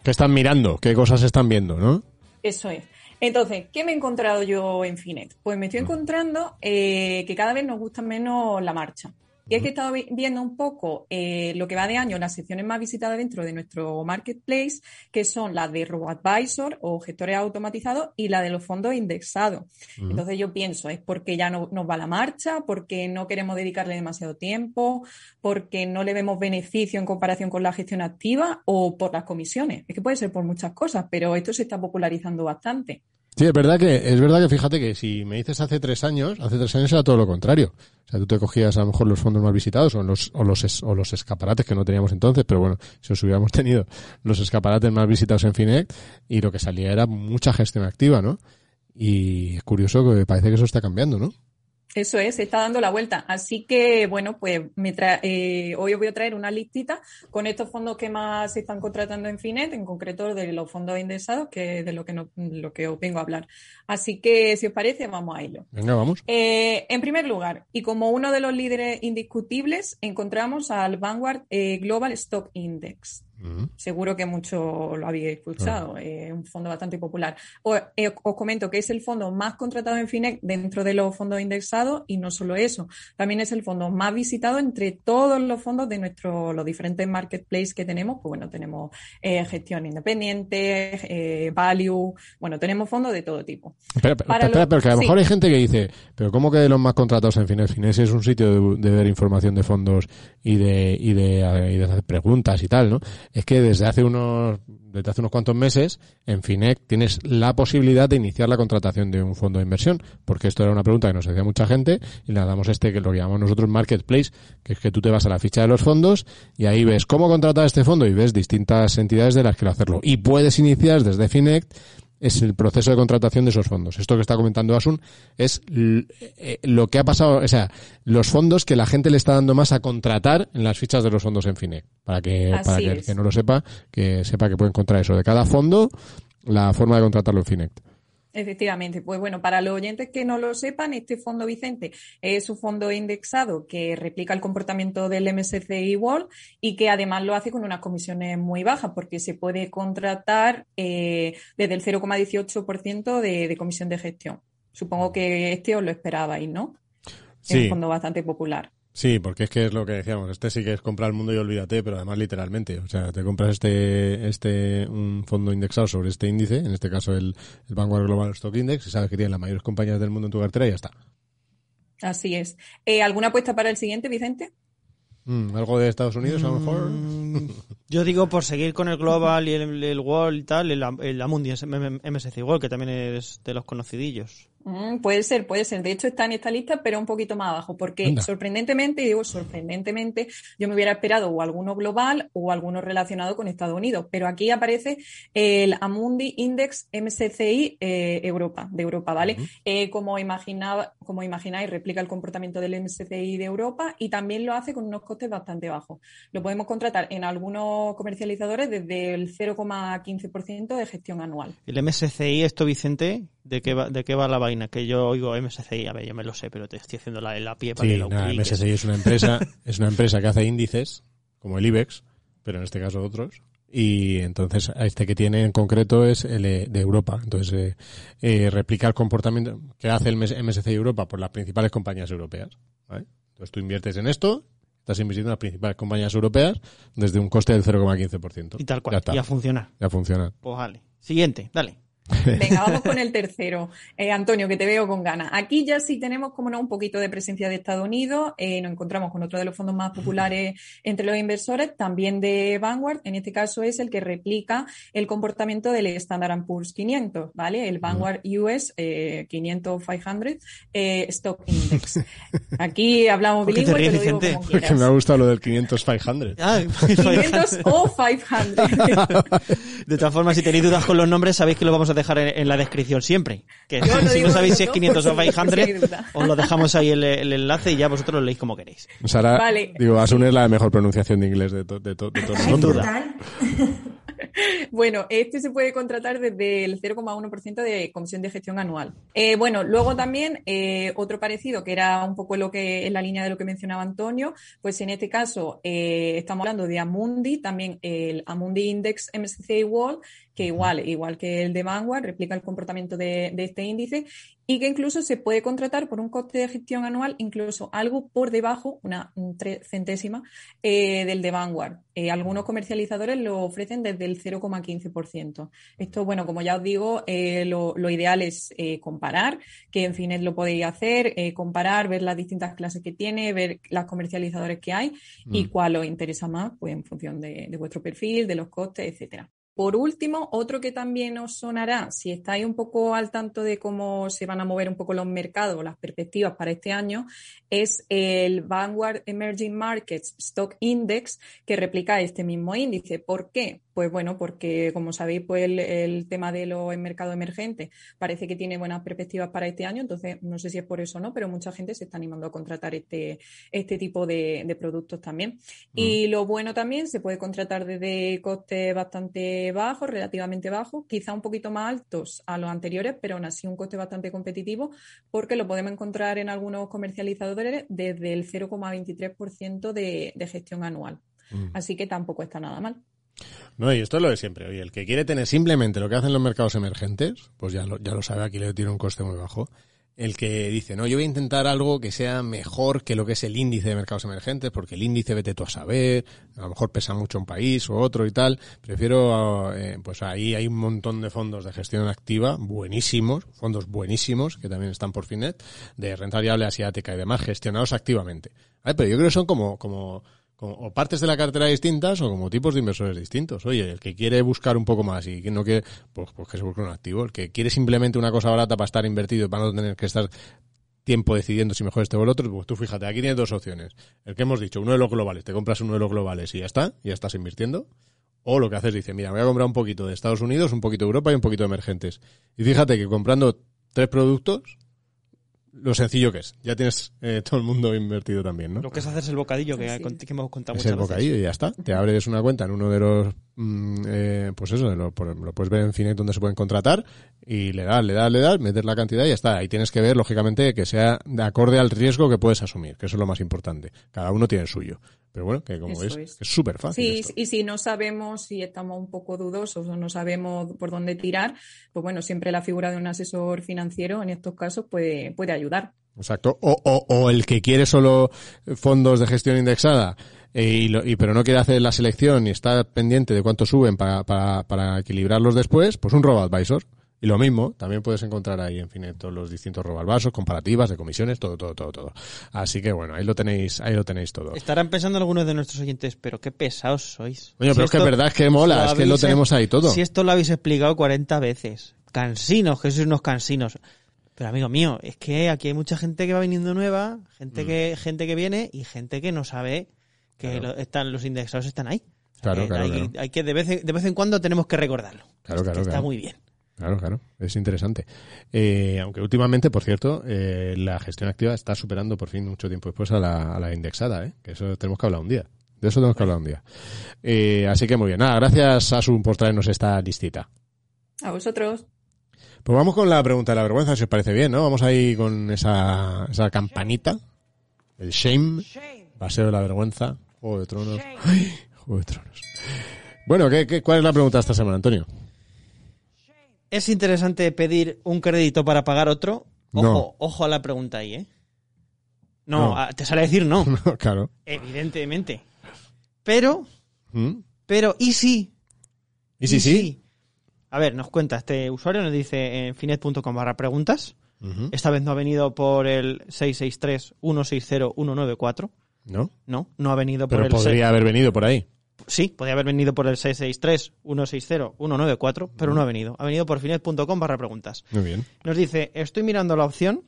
¿Qué están mirando? ¿Qué cosas están viendo, no? Eso es. Entonces, ¿qué me he encontrado yo en Finet? Pues me estoy encontrando eh, que cada vez nos gusta menos la marcha. Y es que he estado vi- viendo un poco eh, lo que va de año, las secciones más visitadas dentro de nuestro marketplace, que son las de RoboAdvisor o gestores automatizados y la de los fondos indexados. Entonces yo pienso, es porque ya no nos va la marcha, porque no queremos dedicarle demasiado tiempo, porque no le vemos beneficio en comparación con la gestión activa o por las comisiones. Es que puede ser por muchas cosas, pero esto se está popularizando bastante. Sí, es verdad que, es verdad que fíjate que si me dices hace tres años, hace tres años era todo lo contrario. O sea, tú te cogías a lo mejor los fondos más visitados o los, o los, o los escaparates que no teníamos entonces, pero bueno, si os hubiéramos [laughs] tenido los escaparates más visitados en Finec y lo que salía era mucha gestión activa, ¿no? Y es curioso que parece que eso está cambiando, ¿no? Eso es, se está dando la vuelta. Así que, bueno, pues me eh, hoy os voy a traer una listita con estos fondos que más se están contratando en Finet, en concreto de los fondos indexados, que es de lo que, no- lo que os vengo a hablar. Así que, si os parece, vamos a ello. Venga, vamos. Eh, en primer lugar, y como uno de los líderes indiscutibles, encontramos al Vanguard eh, Global Stock Index. Mm. Seguro que muchos lo habéis escuchado, es un fondo bastante popular. O- eh, os comento que es el fondo más contratado en FINEC dentro de los fondos indexados y no solo eso, también es el fondo más visitado entre todos los fondos de nuestros los diferentes marketplaces que tenemos. Pues bueno, tenemos eh, gestión independiente, eh, value, bueno, tenemos fondos de todo tipo. Espera, espera, Para espera, lo- pero que a lo sí. mejor hay gente que dice, pero ¿cómo que los más contratados en Fines? Fines es un sitio de, de ver información de fondos y de, y de, y de hacer preguntas y tal, ¿no? Es que desde hace unos, desde hace unos cuantos meses, en Finec tienes la posibilidad de iniciar la contratación de un fondo de inversión, porque esto era una pregunta que nos hacía mucha gente y le damos este que lo llamamos nosotros marketplace, que es que tú te vas a la ficha de los fondos y ahí ves cómo contratar este fondo y ves distintas entidades de las que lo hacerlo. Y puedes iniciar desde Finec es el proceso de contratación de esos fondos. Esto que está comentando Asun es eh, lo que ha pasado, o sea, los fondos que la gente le está dando más a contratar en las fichas de los fondos en FINEC. Para que, Así para que el que no lo sepa, que sepa que puede encontrar eso de cada fondo, la forma de contratarlo en FINEC. Efectivamente, pues bueno, para los oyentes que no lo sepan, este fondo Vicente es un fondo indexado que replica el comportamiento del MSCI World y que además lo hace con unas comisiones muy bajas porque se puede contratar eh, desde el 0,18% de, de comisión de gestión. Supongo que este os lo esperabais, ¿no? Es Sí. un fondo bastante popular. Sí, porque es que es lo que decíamos, este sí que es comprar el mundo y olvídate, pero además literalmente, o sea, te compras este este un fondo indexado sobre este índice, en este caso el, el Vanguard Global Stock Index, y sabes que tiene las mayores compañías del mundo en tu cartera y ya está. Así es. Eh, ¿Alguna apuesta para el siguiente, Vicente? Mm, ¿Algo de Estados Unidos a lo mejor? Mm, Yo digo por seguir con el Global y el, el World y tal, el, el Amundi MSCI World, que también es de los conocidillos. Mm, puede ser, puede ser. De hecho, está en esta lista, pero un poquito más abajo, porque Anda. sorprendentemente, y digo sorprendentemente, yo me hubiera esperado o alguno global o alguno relacionado con Estados Unidos. Pero aquí aparece el Amundi Index MSCI eh, Europa, de Europa, ¿vale? Eh, como, imaginaba, como imagináis, replica el comportamiento del MSCI de Europa y también lo hace con unos costes bastante bajos. Lo podemos contratar en algunos comercializadores desde el 0,15% de gestión anual. El MSCI, esto Vicente, ¿de qué va, de qué va la vaina? Que yo oigo MSCI, a ver, yo me lo sé, pero te estoy haciendo la, la pie para Sí, que lo nada. MSCI es una empresa, es una empresa que hace índices, como el IBEX, pero en este caso otros. Y entonces este que tiene en concreto es el eh, de Europa. Entonces eh, eh, replica el comportamiento que hace el MSCI Europa por las principales compañías europeas. ¿vale? Entonces tú inviertes en esto, estás invirtiendo en las principales compañías europeas desde un coste del 0,15%. Y tal cual, Ya está, y a funcionar. ya funciona. Pues vale. Siguiente, dale. [laughs] Venga, vamos con el tercero. Eh, Antonio, que te veo con ganas. Aquí ya sí tenemos, como no, un poquito de presencia de Estados Unidos. Eh, nos encontramos con otro de los fondos más populares entre los inversores, también de Vanguard. En este caso es el que replica el comportamiento del Standard Poor's 500, ¿vale? El Vanguard US eh, 500 500 eh, Stock Index. [laughs] Aquí hablamos ¿Por qué te bilingüe, te lo ríes, digo Vicente? como Que me ha quieras. gustado lo del 500 500. Ah, [laughs] 500 o 500. De todas formas, si tenéis dudas con los nombres, sabéis que lo vamos a dejar en, en la descripción siempre. Que si digo no sabéis si es ¿no? 500 o Por si- por si hay 500, duda. os lo dejamos ahí el, el enlace y ya vosotros lo leéis como queréis. Sara, Vale. digo, Asun es la mejor pronunciación de inglés de, to- de, to- de todos Sin nosotros. duda. [laughs] [laughs] Bueno, este se puede contratar desde el 0,1% de comisión de gestión anual. Eh, bueno, luego también eh, otro parecido, que era un poco lo que en la línea de lo que mencionaba Antonio, pues en este caso eh, estamos hablando de Amundi, también el Amundi Index MSCI World, que igual, igual que el de Vanguard, replica el comportamiento de, de este índice y que incluso se puede contratar por un coste de gestión anual incluso algo por debajo, una centésima, del de Vanguard. Algunos comercializadores lo ofrecen desde el 0,15%. Esto, bueno, como ya os digo, eh, lo, lo ideal es eh, comparar, que en Finet lo podéis hacer, eh, comparar, ver las distintas clases que tiene, ver las comercializadores que hay y Mm. cuál os interesa más, pues en función de, de vuestro perfil, de los costes, etcétera. Por último, otro que también os sonará, si estáis un poco al tanto de cómo se van a mover un poco los mercados, las perspectivas para este año, es el Vanguard Emerging Markets Stock Index, que replica este mismo índice. ¿Por qué? Pues bueno, porque como sabéis, pues el, el tema de los mercados emergentes parece que tiene buenas perspectivas para este año, entonces no sé si es por eso o no, pero mucha gente se está animando a contratar este, este tipo de, de productos también. Y lo bueno también, se puede contratar desde costes bastante bajos, relativamente bajos, quizá un poquito más altos a los anteriores, pero aún así un coste bastante competitivo, porque lo podemos encontrar en algunos comercializadores desde el 0,23% de, de gestión anual. Mm. Así que tampoco está nada mal. No, y esto es lo de siempre. Oye, el que quiere tener simplemente lo que hacen los mercados emergentes, pues ya lo, ya lo sabe, aquí le tiene un coste muy bajo. El que dice, no, yo voy a intentar algo que sea mejor que lo que es el índice de mercados emergentes, porque el índice vete tú a saber, a lo mejor pesa mucho un país o otro y tal. Prefiero, eh, pues ahí hay un montón de fondos de gestión activa, buenísimos, fondos buenísimos, que también están por Finet, de renta variable asiática y demás, gestionados activamente. ¿Vale? Pero yo creo que son como, como, como o partes de la cartera distintas o como tipos de inversores distintos. Oye, el que quiere buscar un poco más y que no quiere, pues, pues que se busque un activo. El que quiere simplemente una cosa barata para estar invertido y para no tener que estar tiempo decidiendo si mejor este o el otro, pues tú fíjate, aquí tienes dos opciones. El que hemos dicho, uno de los globales, te compras uno de los globales y ya está, ya estás invirtiendo. O lo que haces, dice, mira, voy a comprar un poquito de Estados Unidos, un poquito de Europa y un poquito de emergentes. Y fíjate que comprando tres productos, lo sencillo que es. Ya tienes eh, todo el mundo invertido también, ¿no? Lo que es hacerse el bocadillo que, es. que hemos contado Es muchas el veces. bocadillo y ya está. Te abres una cuenta en uno de los, mm, eh, pues eso, lo, por- lo puedes ver en Finet donde se pueden contratar y le das, le das, le das, meter la cantidad y ya está. Ahí tienes que ver, lógicamente, que sea de acorde al riesgo que puedes asumir, que eso es lo más importante. Cada uno tiene el suyo. Pero bueno, que como ves, es. súper fácil. Sí, esto. y si no sabemos, si estamos un poco dudosos o no sabemos por dónde tirar, pues bueno, siempre la figura de un asesor financiero en estos casos puede, puede ayudar. Exacto. O, o, o el que quiere solo fondos de gestión indexada, eh, y, lo- y pero no quiere hacer la selección y está pendiente de cuánto suben para, para, para equilibrarlos después, pues un robo-advisor. Y lo mismo, también puedes encontrar ahí, en fin, en todos los distintos robo-advisors, comparativas de comisiones, todo, todo, todo, todo. Así que bueno, ahí lo tenéis, ahí lo tenéis todo. Estarán pensando algunos de nuestros oyentes, pero qué pesados sois. Oye, pero es que es verdad, es que mola, es que lo tenemos ahí todo. Si esto lo habéis explicado 40 veces. Cansinos, que sois unos cansinos. Pero amigo mío, es que aquí hay mucha gente que va viniendo nueva, gente Mm. que gente que viene y gente que no sabe que Claro. lo- están los indexados están ahí. O sea, Claro, que claro, hay, claro. hay que de vez, en, de vez en cuando tenemos que recordarlo. Claro, claro, que está claro. muy bien. Claro, claro, es interesante. Eh, aunque últimamente, por cierto, eh, la gestión activa está superando por fin mucho tiempo después a la, a la indexada, ¿eh? que eso tenemos que hablar un día. De eso tenemos que hablar un día. Eh, así que muy bien. Nada, gracias Asun por traernos esta listita. A vosotros. Pues vamos con la pregunta de la vergüenza, si os parece bien, ¿no? Vamos ahí con esa, esa campanita. El shame, paseo de la vergüenza, Juego de Tronos. Ay, Juego de Tronos. Bueno, ¿qué, qué, cuál es la pregunta esta semana, Antonio? ¿Es interesante pedir un crédito para pagar otro? Ojo, No. ojo a la pregunta ahí, ¿eh? No, No. a- te sale a decir [laughs] no, claro. evidentemente. Pero, ¿Mm? pero, ¿y si? ¿Y sí, sí? A ver, nos cuenta, este usuario nos dice en finet.com barra preguntas. Esta vez no ha venido por el 663-160-194. ¿No? No, no ha venido por Pero el... se- podría haber venido por ahí. Sí, podría haber venido por el 663-160-194, pero no ha venido. Ha venido por finet.com barra preguntas. Muy bien. Nos dice, estoy mirando la opción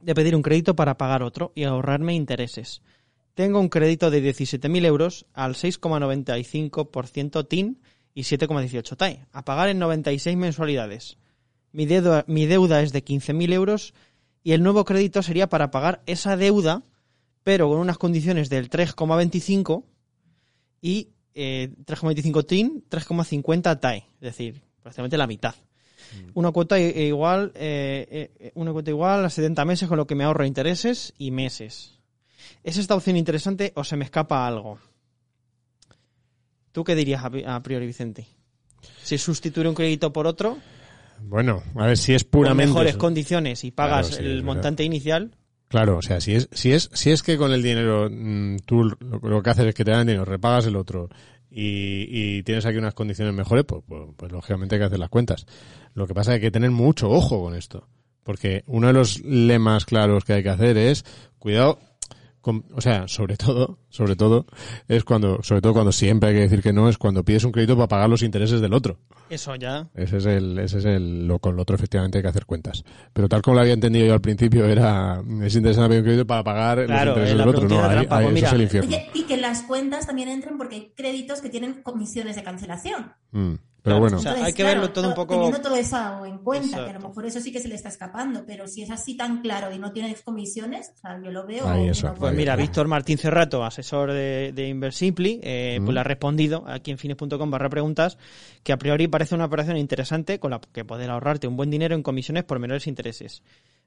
de pedir un crédito para pagar otro y ahorrarme intereses. Tengo un crédito de 17.000 euros al 6,95% TIN y 7,18 TAE, a pagar en 96 mensualidades. Mi deuda, mi deuda es de 15.000 euros y el nuevo crédito sería para pagar esa deuda, pero con unas condiciones del 3,25 y eh, 3,25 TIN, 3,50 TAE, es decir, prácticamente la mitad. Una cuota i- igual, eh, eh, una cuota igual a 70 meses, con lo que me ahorro intereses y meses. ¿Es esta opción interesante o se me escapa algo? ¿Tú qué dirías a, priori, Vicente? Si sustituir un crédito por otro, Bueno, a ver si es con puramente. mejores eso. condiciones y pagas Claro, sí, el montante inicial, Claro, o sea, si es, si es, si es que con el dinero mm, tú lo, lo que haces es que te dan dinero, repagas el otro y, y tienes aquí unas condiciones mejores, pues, pues, pues lógicamente hay que hacer las cuentas. Lo que pasa es que hay que tener mucho ojo con esto. Porque uno de los lemas claros que hay que hacer es cuidado con- o sea, sobre todo, sobre todo, es cuando, sobre todo cuando siempre hay que decir que no, es cuando pides un crédito para pagar los intereses del otro. eso ya. Ese es el, ese es el, lo, con lo otro efectivamente hay que hacer cuentas. Pero tal como lo había entendido yo al principio, era, es interesante pedir un crédito para pagar Claro, los intereses eh, del otro. No, trampa, ahí- pues eso es el infierno. Oye, y que las cuentas también entren porque hay créditos que tienen comisiones de cancelación. Mm, Pero bueno, o sea, Entonces, hay que verlo todo un poco- Teniendo todo eso en cuenta, que a lo mejor eso sí que se le está escapando, pero si es así tan claro y no tienes comisiones, o sea, yo lo veo. Ahí, eso. no Pues Ahí, mira. Víctor Martín Cerrato, asesor de, de Inversimpli, eh, Mm. pues le ha respondido aquí en fines.com barra preguntas que a priori parece una operación interesante con la que poder ahorrarte un buen dinero en comisiones por menores intereses.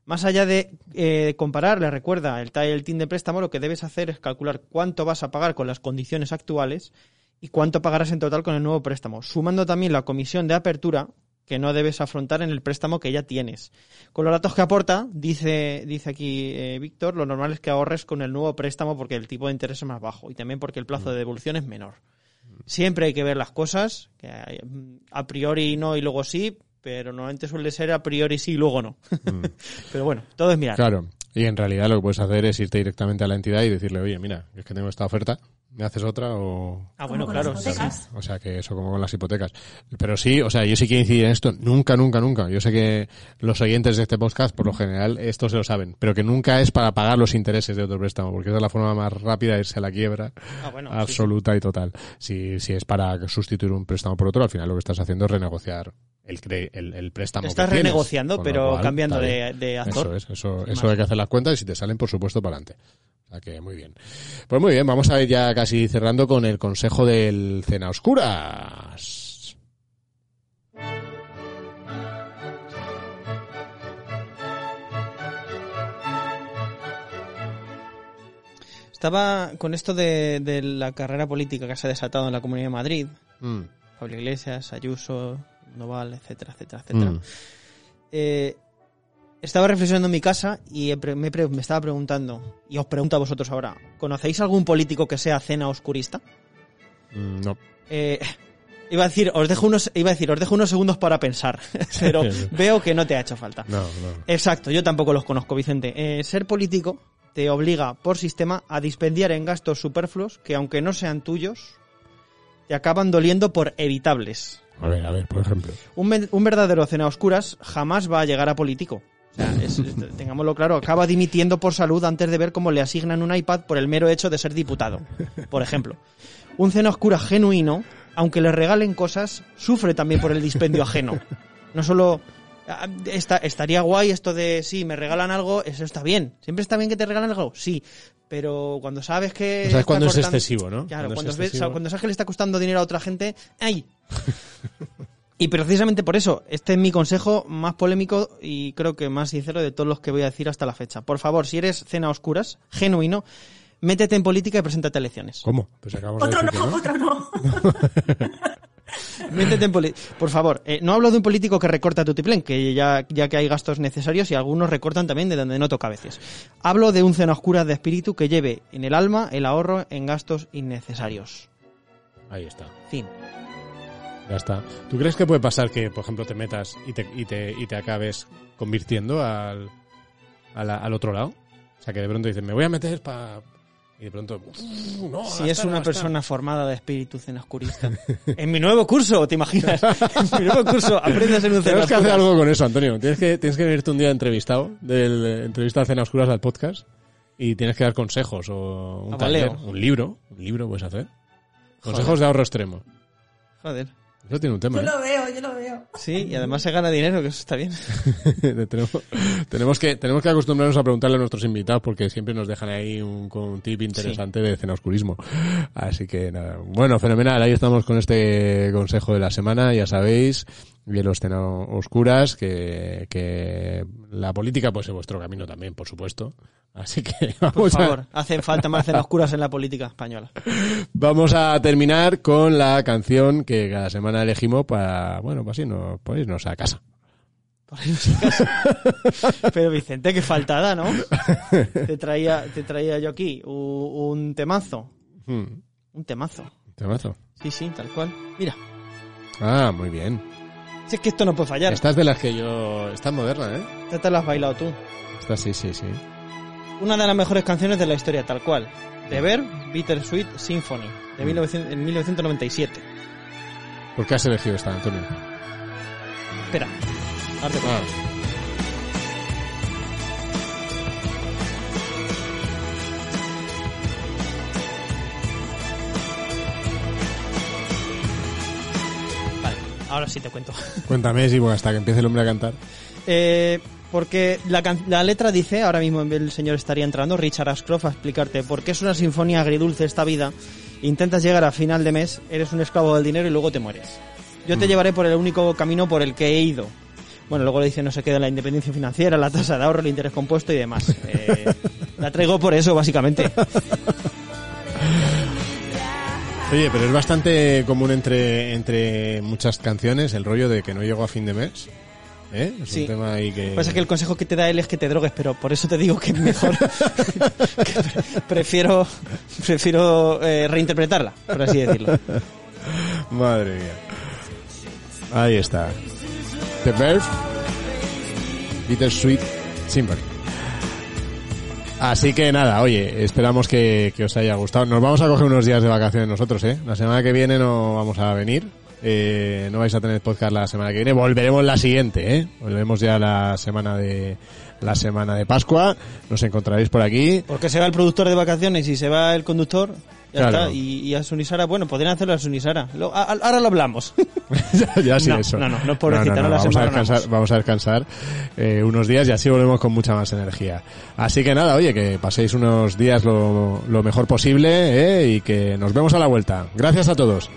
Más allá de eh, comparar, le recuerda el TIN de préstamo, lo que debes hacer es calcular cuánto vas a pagar con las condiciones actuales y cuánto pagarás en total con el nuevo préstamo, sumando también la comisión de apertura que no debes afrontar en el préstamo que ya tienes. Con los datos que aporta, dice, dice aquí eh, Víctor, lo normal es que ahorres con el nuevo préstamo porque el tipo de interés es más bajo y también porque el plazo de devolución es menor. Siempre hay que ver las cosas, que mm, a priori no y luego sí, pero normalmente suele ser a priori sí y luego no. [laughs] pero bueno, todo es mirar. claro. Y en realidad lo que puedes hacer es irte directamente a la entidad y decirle, oye, mira, es que tengo esta oferta, ¿me haces otra o...? Ah, bueno, claro. O sea que eso como con las hipotecas. Pero sí, o sea, yo sí quiero incidir en esto. Nunca, nunca, nunca. Yo sé que los oyentes de este podcast, por lo general, esto se lo saben. Pero que nunca es para pagar los intereses de otro préstamo, porque esa es la forma más rápida de irse a la quiebra Ah, bueno, sí, absoluta y total. Si, si es para sustituir un préstamo por otro, al final lo que estás haciendo es renegociar el, el, el préstamo. Estás que renegociando, pero cual, cambiando de, de actor. Eso es, eso, hay que hacer las cuentas y si te salen, por supuesto, para adelante. O sea que muy bien. Pues muy bien, vamos a ir ya casi cerrando con el consejo del Cena Oscuras. Estaba con esto de, de la carrera política que se ha desatado en la Comunidad de Madrid. Mm, Pablo Iglesias, Ayuso, Noval, etcétera, etcétera, etcétera. mm. Eh, Estaba reflexionando en mi casa y me, pre- me estaba preguntando, y os pregunto a vosotros ahora, ¿conocéis algún político que sea cena oscurista? Mm, No. Eh, [laughs] iba a decir, os dejo unos, iba a decir, os dejo unos segundos para pensar, [laughs] pero [laughs] veo que no te ha hecho falta. No, no. Exacto, yo tampoco los conozco, Vicente. Eh, ser político te obliga por sistema a dispendiar en gastos superfluos que aunque no sean tuyos, te acaban doliendo por evitables. A ver, a ver, por ejemplo. Un, un verdadero cena a oscuras jamás va a llegar a político. O sea, es- tengámoslo claro, acaba dimitiendo por salud antes de ver cómo le asignan un iPad por el mero hecho de ser diputado. Por ejemplo, un cena a oscuras genuino, aunque le regalen cosas, sufre también por el dispendio ajeno. No solo ah, está, estaría guay esto de sí, me regalan algo, eso está bien. Siempre está bien que te regalen algo, sí. Pero cuando sabes que. O sea, cuando es excesivo, ¿no? Claro, Cuando cuando, es ves- excesivo. cuando sabes que le está costando dinero a otra gente, ¡ay! [laughs] Y precisamente por eso, este es mi consejo más polémico y creo que más sincero de todos los que voy a decir hasta la fecha. Por favor, si eres cena a oscuras, genuino, métete en política y preséntate a elecciones. ¿Cómo? Pues acabamos de Otro decir no, que otro no. [laughs] Métete en política. Por favor, eh, no hablo de un político que recorta tu tiplén, que ya, ya que hay gastos necesarios y algunos recortan también de donde no toca a veces. Hablo de un cena a oscuras de espíritu que lleve en el alma el ahorro en gastos innecesarios. Ahí está. Fin. Ya está. ¿Tú crees que puede pasar que, por ejemplo, te metas y te, y te, y te acabes convirtiendo al, a la- al otro lado? O sea, que de pronto dices, me voy a meter para... Y de pronto... "Uf, no, Si es una gastar". persona formada de espíritu cena oscurista. [laughs] En mi nuevo curso, ¿te imaginas? [laughs] En mi nuevo curso, aprende a ser un Tenemos que hacer algo con eso, Antonio. Tienes que, tienes que venirte un día entrevistado, del eh, entrevista a Cena Oscuras al podcast, y tienes que dar consejos o un A taller, un libro. Un libro puedes hacer. Consejos de ahorro extremo. Joder. Eso tiene un tema, Yo ¿eh? lo veo, yo lo veo. Sí, y además se gana dinero, que eso está bien. [laughs] tenemos, tenemos que tenemos que acostumbrarnos a preguntarle a nuestros invitados porque siempre nos dejan ahí un, con un tip interesante de cena oscurismo. Así que nada, bueno, fenomenal. Ahí estamos con este consejo de la semana, ya sabéis, bien los cena oscuras, que, que la política puede ser vuestro camino también, por supuesto. Así que [laughs] Por vamos a, favor, hacen falta más cenas oscuras en la política española. [laughs] vamos a terminar con la canción que cada semana elegimos para, bueno, pues así no, pues irnos a casa. Por ahí no sé caso. Pero Vicente, qué faltada, ¿no? [laughs] Te traía, te traía yo aquí un temazo. Hmm, Un temazo. temazo. Sí, sí, tal cual. Mira, Ah, muy bien. Si es que esto no puede fallar. Esta es de las que yo... Esta es moderna, ¿eh? Esta te la has bailado tú. Esta sí, sí, sí. Una de las mejores canciones de la historia, tal cual. De Ver, Bittersweet Symphony, de 1900 en 1997. ¿Por qué has elegido esta, Antonio? Espera. ahora te ahora sí te cuento. [laughs] cuéntame, sí, bueno, hasta que empiece el hombre a cantar. Eh, porque la, la letra dice, ahora mismo el señor estaría entrando, Richard Ashcroft, a explicarte por qué es una sinfonía agridulce esta vida. Intentas llegar a final de mes, eres un esclavo del dinero y luego te mueres. Yo te llevaré por el único camino por el que he ido. Bueno, luego le dice no se queda la independencia financiera, la tasa de ahorro, el interés compuesto y demás. [laughs] Eh, la traigo por eso, básicamente. [laughs] Oye, pero es bastante común entre, entre muchas canciones el rollo de que no llego a fin de mes. ¿Eh? Es Sí. un tema ahí que... Pasa que el consejo que te da él es que te drogues, pero por eso te digo que mejor [laughs] que pre- prefiero prefiero eh, reinterpretarla, por así decirlo. Madre mía. Ahí está. The Verve, Bittersweet Symphony. Así que nada, oye, esperamos que, que os haya gustado. Nos vamos a coger unos días de vacaciones nosotros, ¿eh? La semana que viene no vamos a venir. Eh, no vais a tener podcast la semana que viene. Volveremos la siguiente, ¿eh? Volveremos ya la semana de la semana de Pascua. Nos encontraréis por aquí. Porque se va el productor de vacaciones y se va el conductor, ya Claro. está. Y, y a Sunisara, bueno, podrían hacerlo a Sunisara. Lo- a- a- ahora lo hablamos. [laughs] ya, sí No, eso. no, no, no, pobrecita, no la vamos, a descansar, vamos a descansar eh, unos días y así volvemos con mucha más energía. Así que nada, oye, que paséis unos días lo, lo mejor posible eh, y que nos vemos a la vuelta. Gracias a todos.